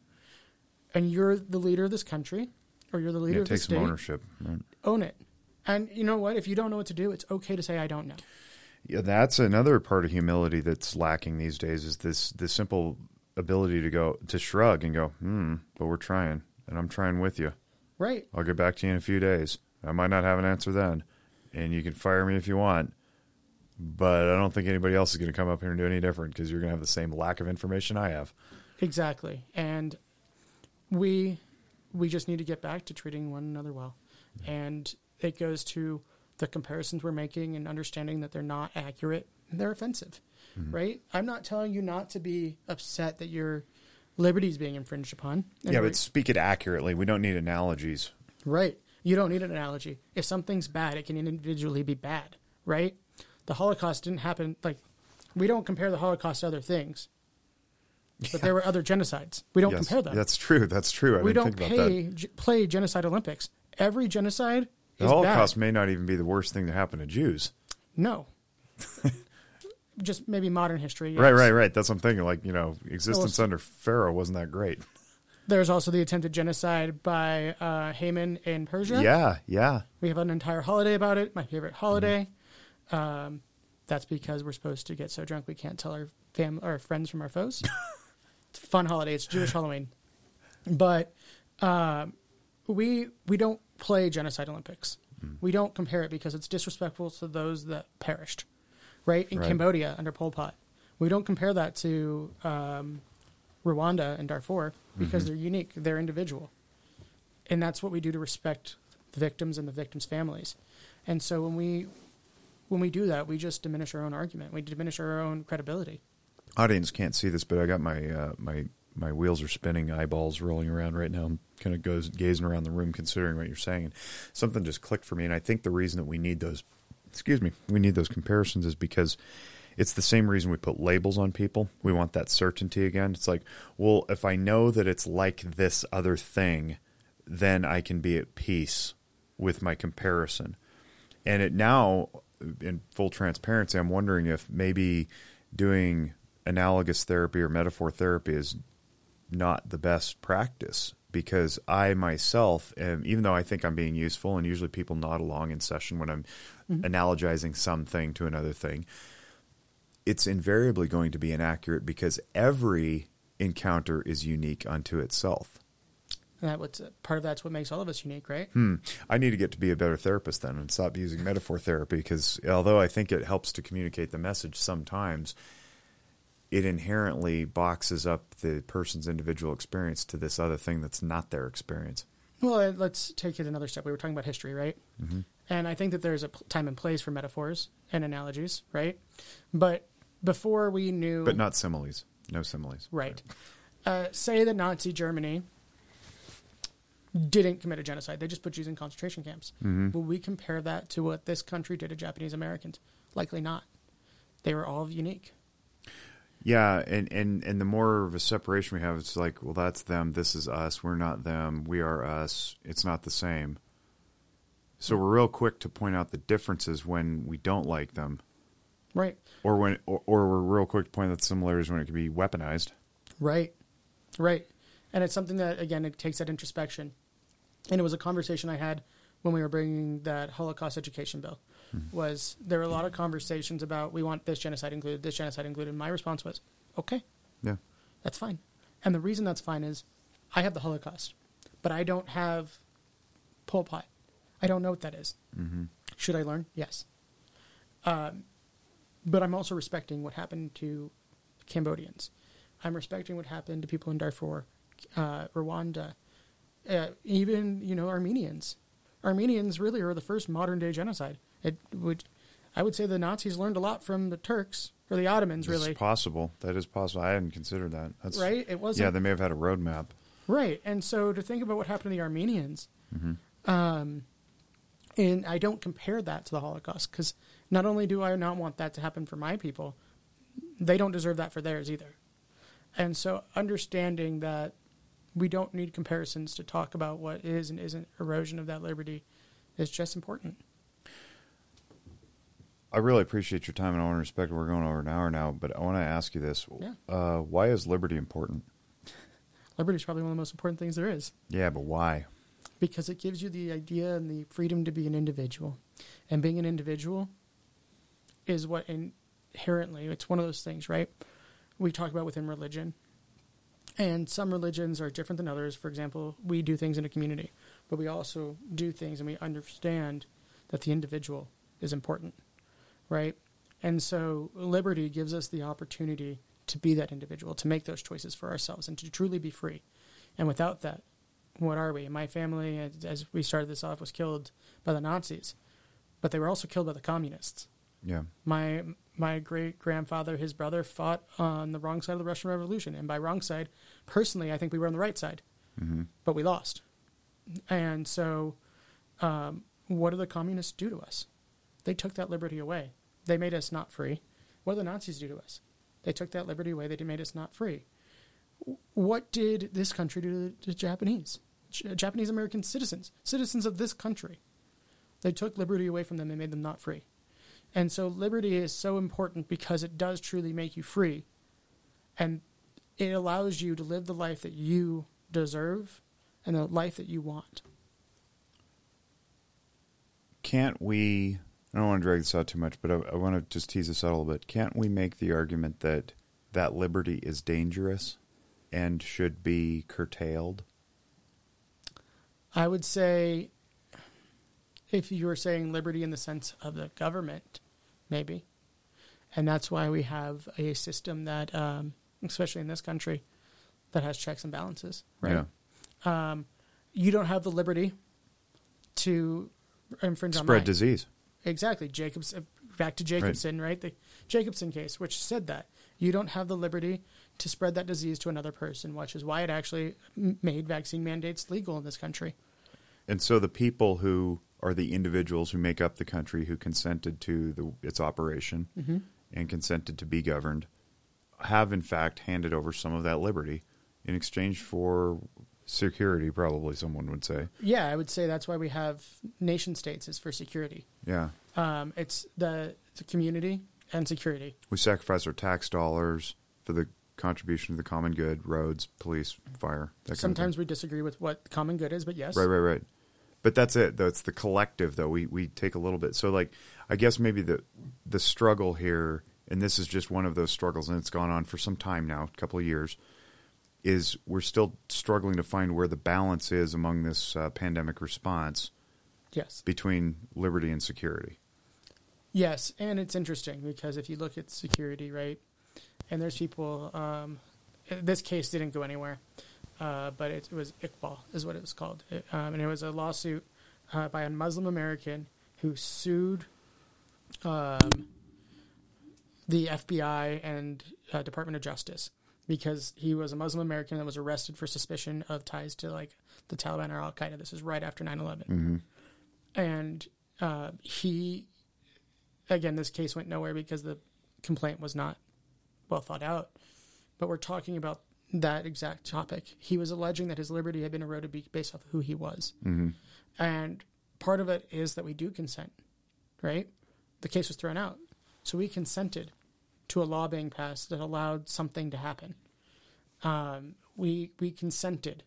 [SPEAKER 2] and you're the leader of this country, or you're the leader
[SPEAKER 1] Yeah,
[SPEAKER 2] of the state.
[SPEAKER 1] take some ownership. Right.
[SPEAKER 2] Own it. And you know what? If you don't know what to do, it's okay to say, I don't know.
[SPEAKER 1] Yeah, that's another part of humility that's lacking these days is this this simple ability to go to shrug and go, hmm, but we're trying, and I'm trying with you.
[SPEAKER 2] Right.
[SPEAKER 1] I'll get back to you in a few days. I might not have an answer then, and you can fire me if you want. But I don't think anybody else is going to come up here and do any different because you're going to have the same lack of information I have.
[SPEAKER 2] Exactly. And we we just need to get back to treating one another well. And it goes to the comparisons we're making and understanding that they're not accurate they're offensive. Mm-hmm. Right? I'm not telling you not to be upset that your liberty is being infringed upon.
[SPEAKER 1] Yeah, but speak it accurately. We don't need analogies.
[SPEAKER 2] Right. You don't need an analogy. If something's bad, it can individually be bad, right? The Holocaust didn't happen like we don't compare the Holocaust to other things. But there were other genocides. We don't
[SPEAKER 1] yes,
[SPEAKER 2] compare them.
[SPEAKER 1] That's true. That's true. I
[SPEAKER 2] we don't
[SPEAKER 1] think about that.
[SPEAKER 2] pay, g- play genocide Olympics. Every genocide
[SPEAKER 1] The Holocaust
[SPEAKER 2] bad.
[SPEAKER 1] may not even be the worst thing to happen to Jews.
[SPEAKER 2] No. Just maybe modern history.
[SPEAKER 1] Right,
[SPEAKER 2] yes.
[SPEAKER 1] right, right. That's what I'm thinking. Like, you know, existence
[SPEAKER 2] Well,
[SPEAKER 1] under Pharaoh wasn't that great.
[SPEAKER 2] There's also the attempted genocide by uh, Haman in Persia.
[SPEAKER 1] Yeah, yeah.
[SPEAKER 2] We have an entire holiday about it. My favorite holiday. Um, that's because we're supposed to get so drunk we can't tell our fam our friends from our foes. it's a fun holiday. It's Jewish Halloween, but um, we we don't play genocide Olympics.
[SPEAKER 1] Mm.
[SPEAKER 2] We don't compare it because it's disrespectful to those that perished. Right in
[SPEAKER 1] Right.
[SPEAKER 2] Cambodia under Pol Pot, we don't compare that to um, Rwanda and Darfur because
[SPEAKER 1] Mm-hmm.
[SPEAKER 2] they're unique. They're individual, and that's what we do to respect the victims and the victims' families. And so when we when we do that, we just diminish our own argument. We diminish our own credibility.
[SPEAKER 1] Audience can't see this, but I got my uh, my my wheels are spinning, eyeballs rolling around right now. I'm kind of goes gazing around the room, considering what you're saying, something just clicked for me. And I think the reason that we need those, excuse me, we need those comparisons is because it's the same reason we put labels on people. We want that certainty again. It's like, well, if I know that it's like this other thing, then I can be at peace with my comparison. And it now, in full transparency, I'm wondering if maybe doing analogous therapy or metaphor therapy is not the best practice because I myself am, even though I think I'm being useful, and usually people nod along in session when I'm mm-hmm. analogizing something to another thing, it's invariably going to be inaccurate because every encounter is unique unto itself.
[SPEAKER 2] And that what's part of that's what makes all of us unique, right?
[SPEAKER 1] Hmm. I need to get to be a better therapist then and stop using metaphor therapy because although I think it helps to communicate the message sometimes, it inherently boxes up the person's individual experience to this other thing that's not their experience.
[SPEAKER 2] Well, let's take it another step. We were talking about history, right?
[SPEAKER 1] Mm-hmm.
[SPEAKER 2] And I think that there's a time and place for metaphors and analogies, right? But before we knew,
[SPEAKER 1] But not similes. No similes.
[SPEAKER 2] right? Uh, say that Nazi Germany didn't commit a genocide; they just put Jews in concentration camps.
[SPEAKER 1] Mm-hmm.
[SPEAKER 2] Will we compare that to what this country did to Japanese Americans? Likely not. They were all unique.
[SPEAKER 1] Yeah, and, and, and the more of a separation we have, it's like, well, that's them. This is us. We're not them. We are us. It's not the same. So we're real quick to point out the differences when we don't like them,
[SPEAKER 2] Right.
[SPEAKER 1] or when, or, or we're real quick to point out the similarities when it can be weaponized.
[SPEAKER 2] Right. Right. And it's something that, again, it takes that introspection. And it was a conversation I had when we were bringing that Holocaust education bill. Was there were a lot of conversations about we want this genocide included, this genocide included. My response was, okay,
[SPEAKER 1] Yeah.
[SPEAKER 2] that's fine. And the reason that's fine is I have the Holocaust, but I don't have Pol Pot. I don't know what that is.
[SPEAKER 1] Mm-hmm.
[SPEAKER 2] Should I learn? Yes. Um, but I'm also respecting what happened to Cambodians. I'm respecting what happened to people in Darfur, uh, Rwanda, uh, even you know Armenians. Armenians really are the first modern day genocide. It would, I would say, the Nazis learned a lot from the Turks or the Ottomans. Really,
[SPEAKER 1] It's possible. That is possible. I hadn't considered that. That's
[SPEAKER 2] right? It wasn't
[SPEAKER 1] Yeah, they may have had a roadmap.
[SPEAKER 2] Right. And so to think about what happened to the Armenians,
[SPEAKER 1] Mm-hmm.
[SPEAKER 2] um, and I don't compare that to the Holocaust because not only do I not want that to happen for my people, they don't deserve that for theirs either. And so understanding that we don't need comparisons to talk about what is and isn't erosion of that liberty is just important.
[SPEAKER 1] I really appreciate your time and I want to respect. We're going over an hour now, but I want to ask you this.
[SPEAKER 2] Yeah.
[SPEAKER 1] Uh, why is liberty important?
[SPEAKER 2] Liberty is probably one of the most important things there is.
[SPEAKER 1] Yeah, but why?
[SPEAKER 2] because it gives you the idea and the freedom to be an individual. And being an individual is what inherently, it's one of those things, right? We talk about within religion. And some religions are different than others. For example, we do things in a community, but we also do things and we understand that the individual is important, right? And so liberty gives us the opportunity to be that individual, to make those choices for ourselves, and to truly be free. And without that, what are we? My family, as- we started this off, was killed by the Nazis, but they were also killed by the communists.
[SPEAKER 1] Yeah.
[SPEAKER 2] My my great grandfather, his brother, fought on the wrong side of the Russian Revolution, and by wrong side, personally, I think we were on the right side,
[SPEAKER 1] Mm-hmm.
[SPEAKER 2] but we lost. And so, um, what do the communists do to us? They took that liberty away. They made us not free. What did the Nazis do to us? They took that liberty away. They made us not free. What did this country do to the Japanese? J- Japanese American citizens, citizens of this country. They took liberty away from them and made them not free. And so liberty is so important because it does truly make you free. And it allows you to live the life that you deserve and the life that you want.
[SPEAKER 1] Can't we? I don't want to drag this out too much, but I, I want to just tease this out a little bit. Can't we make the argument that that liberty is dangerous and should be curtailed?
[SPEAKER 2] I would say if you were saying liberty in the sense of the government, maybe. And that's why we have a system that, um, especially in this country, that has checks and balances, right?
[SPEAKER 1] Yeah.
[SPEAKER 2] Um, you don't have the liberty to infringe on
[SPEAKER 1] Spread
[SPEAKER 2] mine.
[SPEAKER 1] disease.
[SPEAKER 2] Exactly. Jacobs uh, back to Jacobson, right. The Jacobson case, which said that you don't have the liberty to spread that disease to another person, which is why it actually m- made vaccine mandates legal in this country.
[SPEAKER 1] And so the people who are the individuals who make up the country who consented to the, its operation
[SPEAKER 2] Mm-hmm.
[SPEAKER 1] and consented to be governed have in fact handed over some of that liberty in exchange for security probably someone would say
[SPEAKER 2] Yeah, I would say that's why we have nation states is for security.
[SPEAKER 1] yeah
[SPEAKER 2] Um, it's the, the community and security.
[SPEAKER 1] we sacrifice our tax dollars for the contribution to the common good, roads, police, fire.
[SPEAKER 2] Sometimes we disagree with what common good is, but yes.
[SPEAKER 1] Right, right, right. But that's it. Though it's the collective, though. We we take a little bit. So, like, I guess maybe the the struggle here, and this is just one of those struggles, and it's gone on for some time now, a couple of years. Is we're still struggling to find where the balance is among this uh, pandemic response
[SPEAKER 2] Yes.
[SPEAKER 1] between liberty and security.
[SPEAKER 2] Yes, and it's interesting because if you look at security, right, and there's people. Um, this case didn't go anywhere, uh, but it, was Iqbal is what it was called, it, um, and it was a lawsuit uh, by a Muslim American who sued um, the FBI and uh, Department of Justice because he was a Muslim American that was arrested for suspicion of ties to like the Taliban or Al Qaeda. This is right after 9/11, and uh, he again, this case went nowhere because the complaint was not well thought out. But we're talking about that exact topic. He was alleging that his liberty had been eroded based off of who he was.
[SPEAKER 1] Mm-hmm.
[SPEAKER 2] And part of it is that we do consent, right? The case was thrown out. So we consented to a law being passed that allowed something to happen. Um, we, we consented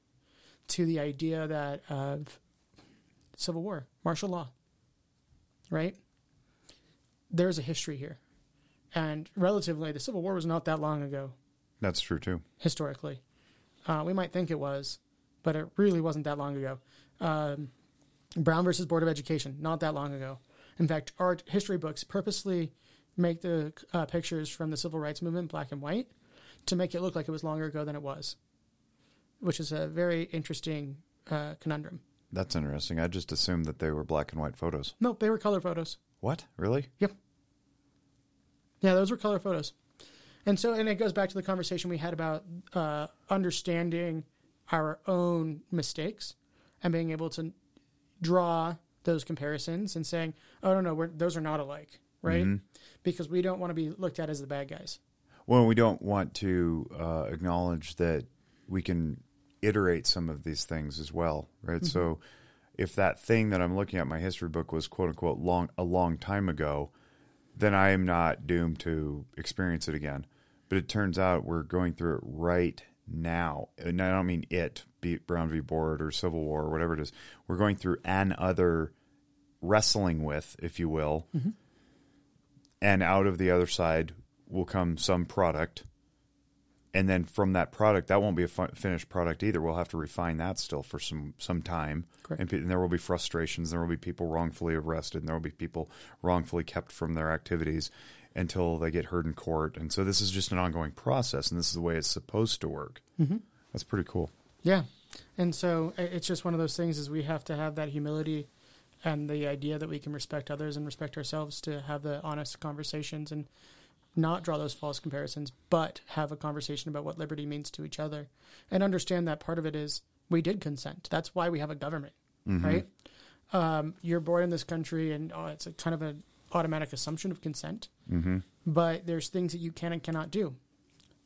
[SPEAKER 2] to the idea that of civil war, martial law, right? there's a history here. And relatively, the Civil War was not that long ago,
[SPEAKER 1] That's true too.
[SPEAKER 2] historically. Uh, we might think it was, but it really wasn't that long ago. Um, Brown versus Board of Education, not that long ago. In fact, our history books purposely make the uh, pictures from the civil rights movement black and white to make it look like it was longer ago than it was, which is a very interesting uh, conundrum.
[SPEAKER 1] That's interesting. I just assumed that they were black and white photos.
[SPEAKER 2] Nope, they were color photos.
[SPEAKER 1] What? Really? Yep.
[SPEAKER 2] Yeah, those were color photos. And so, and it goes back to the conversation we had about uh, understanding our own mistakes and being able to draw those comparisons and saying, "Oh no, no, we're, those are not alike," right? Because we don't want to be looked at as the bad guys.
[SPEAKER 1] Well, we don't want to uh, acknowledge that we can iterate some of these things as well, right? So, if that thing that I'm looking at my history book was quote unquote long a long time ago, then I am not doomed to experience it again. But it turns out we're going through it right now, and I don't mean it, be it Brown v. Board or Civil War or whatever it is. We're going through an other wrestling with, if you will, mm-hmm. and out of the other side will come some product. And then from that product that won't be a fi- finished product either. We'll have to refine that still for some some time. And, pe- and there will be frustrations. There will be people wrongfully arrested. And there will be people wrongfully kept from their activities until they get heard in court and so this is just an ongoing process and this is the way it's supposed to work mm-hmm. that's pretty cool
[SPEAKER 2] Yeah, and so it's just one of those things is we have to have that humility and the idea that we can respect others and respect ourselves to have the honest conversations and not draw those false comparisons, but have a conversation about what liberty means to each other and understand that part of it is we did consent. That's why we have a government, right? Um, you're born in this country, and oh, it's a kind of an automatic assumption of consent.
[SPEAKER 1] mm-hmm.
[SPEAKER 2] But there's things that you can and cannot do.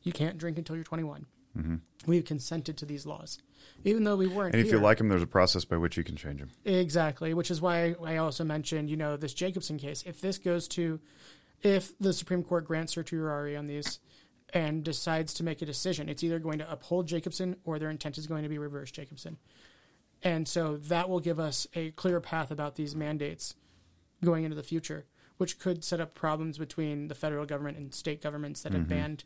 [SPEAKER 2] You can't drink until you're 21.
[SPEAKER 1] Mm-hmm.
[SPEAKER 2] We've consented to these laws, even though we weren't.
[SPEAKER 1] and if
[SPEAKER 2] here.
[SPEAKER 1] you like them there's a process by which you can change them
[SPEAKER 2] Exactly, which is why I also mentioned, you know, this Jacobson case. If this goes to, if the Supreme Court grants certiorari on these and decides to make a decision, it's either going to uphold Jacobson or their intent is going to be reverse Jacobson. And so that will give us a clear path about these mandates going into the future, which could set up problems between the federal government and state governments that have banned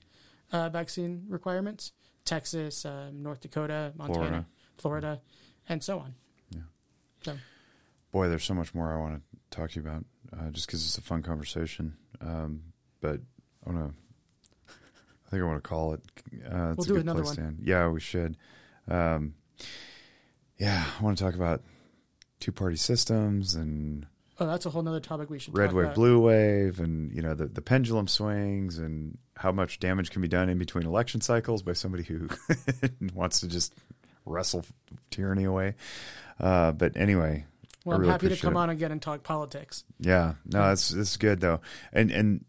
[SPEAKER 2] uh, vaccine requirements Texas, um, North Dakota, Montana,
[SPEAKER 1] Florida.
[SPEAKER 2] Florida, and so on.
[SPEAKER 1] Yeah.
[SPEAKER 2] So.
[SPEAKER 1] Boy, there's so much more I want to talk to you about, uh, just because it's a fun conversation. Um, but I want to. I think I want to call it. Uh, it's
[SPEAKER 2] We'll
[SPEAKER 1] a
[SPEAKER 2] do
[SPEAKER 1] good
[SPEAKER 2] another
[SPEAKER 1] place
[SPEAKER 2] one.
[SPEAKER 1] to end. Yeah, we should. Um, yeah, I want to talk about two-party systems and
[SPEAKER 2] Oh, that's a whole nother topic we should
[SPEAKER 1] red wave,
[SPEAKER 2] about.
[SPEAKER 1] blue wave, and you know the the pendulum swings and how much damage can be done in between election cycles by somebody who wants to just wrestle tyranny away. Uh, but anyway,
[SPEAKER 2] Well, I'm
[SPEAKER 1] really
[SPEAKER 2] happy to come
[SPEAKER 1] it.
[SPEAKER 2] on again and talk politics.
[SPEAKER 1] Yeah, no, it's it's good though, and and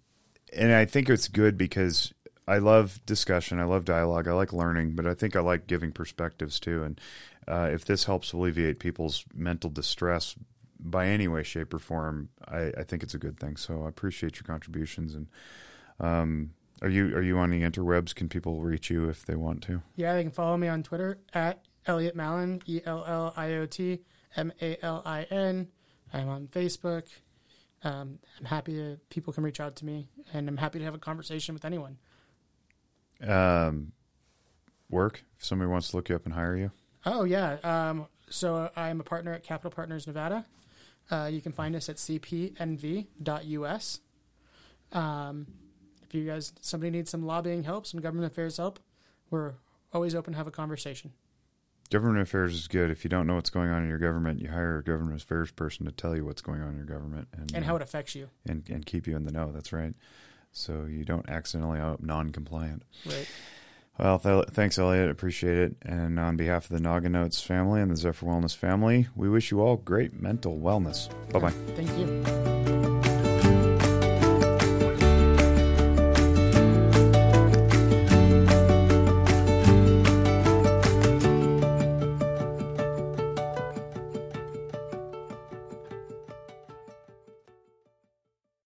[SPEAKER 1] and I think it's good because I love discussion, I love dialogue, I like learning, but I think I like giving perspectives too. And uh, if this helps alleviate people's mental distress by any way, shape, or form, I, I think it's a good thing. So I appreciate your contributions, and um, Are you are you on the interwebs? Can people reach you if they want to?
[SPEAKER 2] Yeah, they can follow me on Twitter at Elliot Malin, E L L I O T M A L I N. I'm on Facebook. Um, I'm happy to people can reach out to me, and I'm happy to have a conversation with anyone.
[SPEAKER 1] Um, work. If somebody wants to look you up and hire you.
[SPEAKER 2] Oh yeah. Um, so I'm a partner at Capital Partners Nevada. Uh, you can find us at cpnv.us. Um, if you guys somebody needs some lobbying help, some government affairs help, we're always open to have a conversation.
[SPEAKER 1] Government affairs is good. If you don't know what's going on in your government, you hire a government affairs person to tell you what's going on in your government and,
[SPEAKER 2] And
[SPEAKER 1] uh,
[SPEAKER 2] how it affects you,
[SPEAKER 1] and and keep you in the know. That's right. So you don't accidentally out non-compliant.
[SPEAKER 2] right?
[SPEAKER 1] Well, th- thanks, Elliot. Appreciate it. And on behalf of the Noggin Notes family and the Zephyr Wellness family, we wish you all great mental wellness. Bye bye.
[SPEAKER 2] Thank you.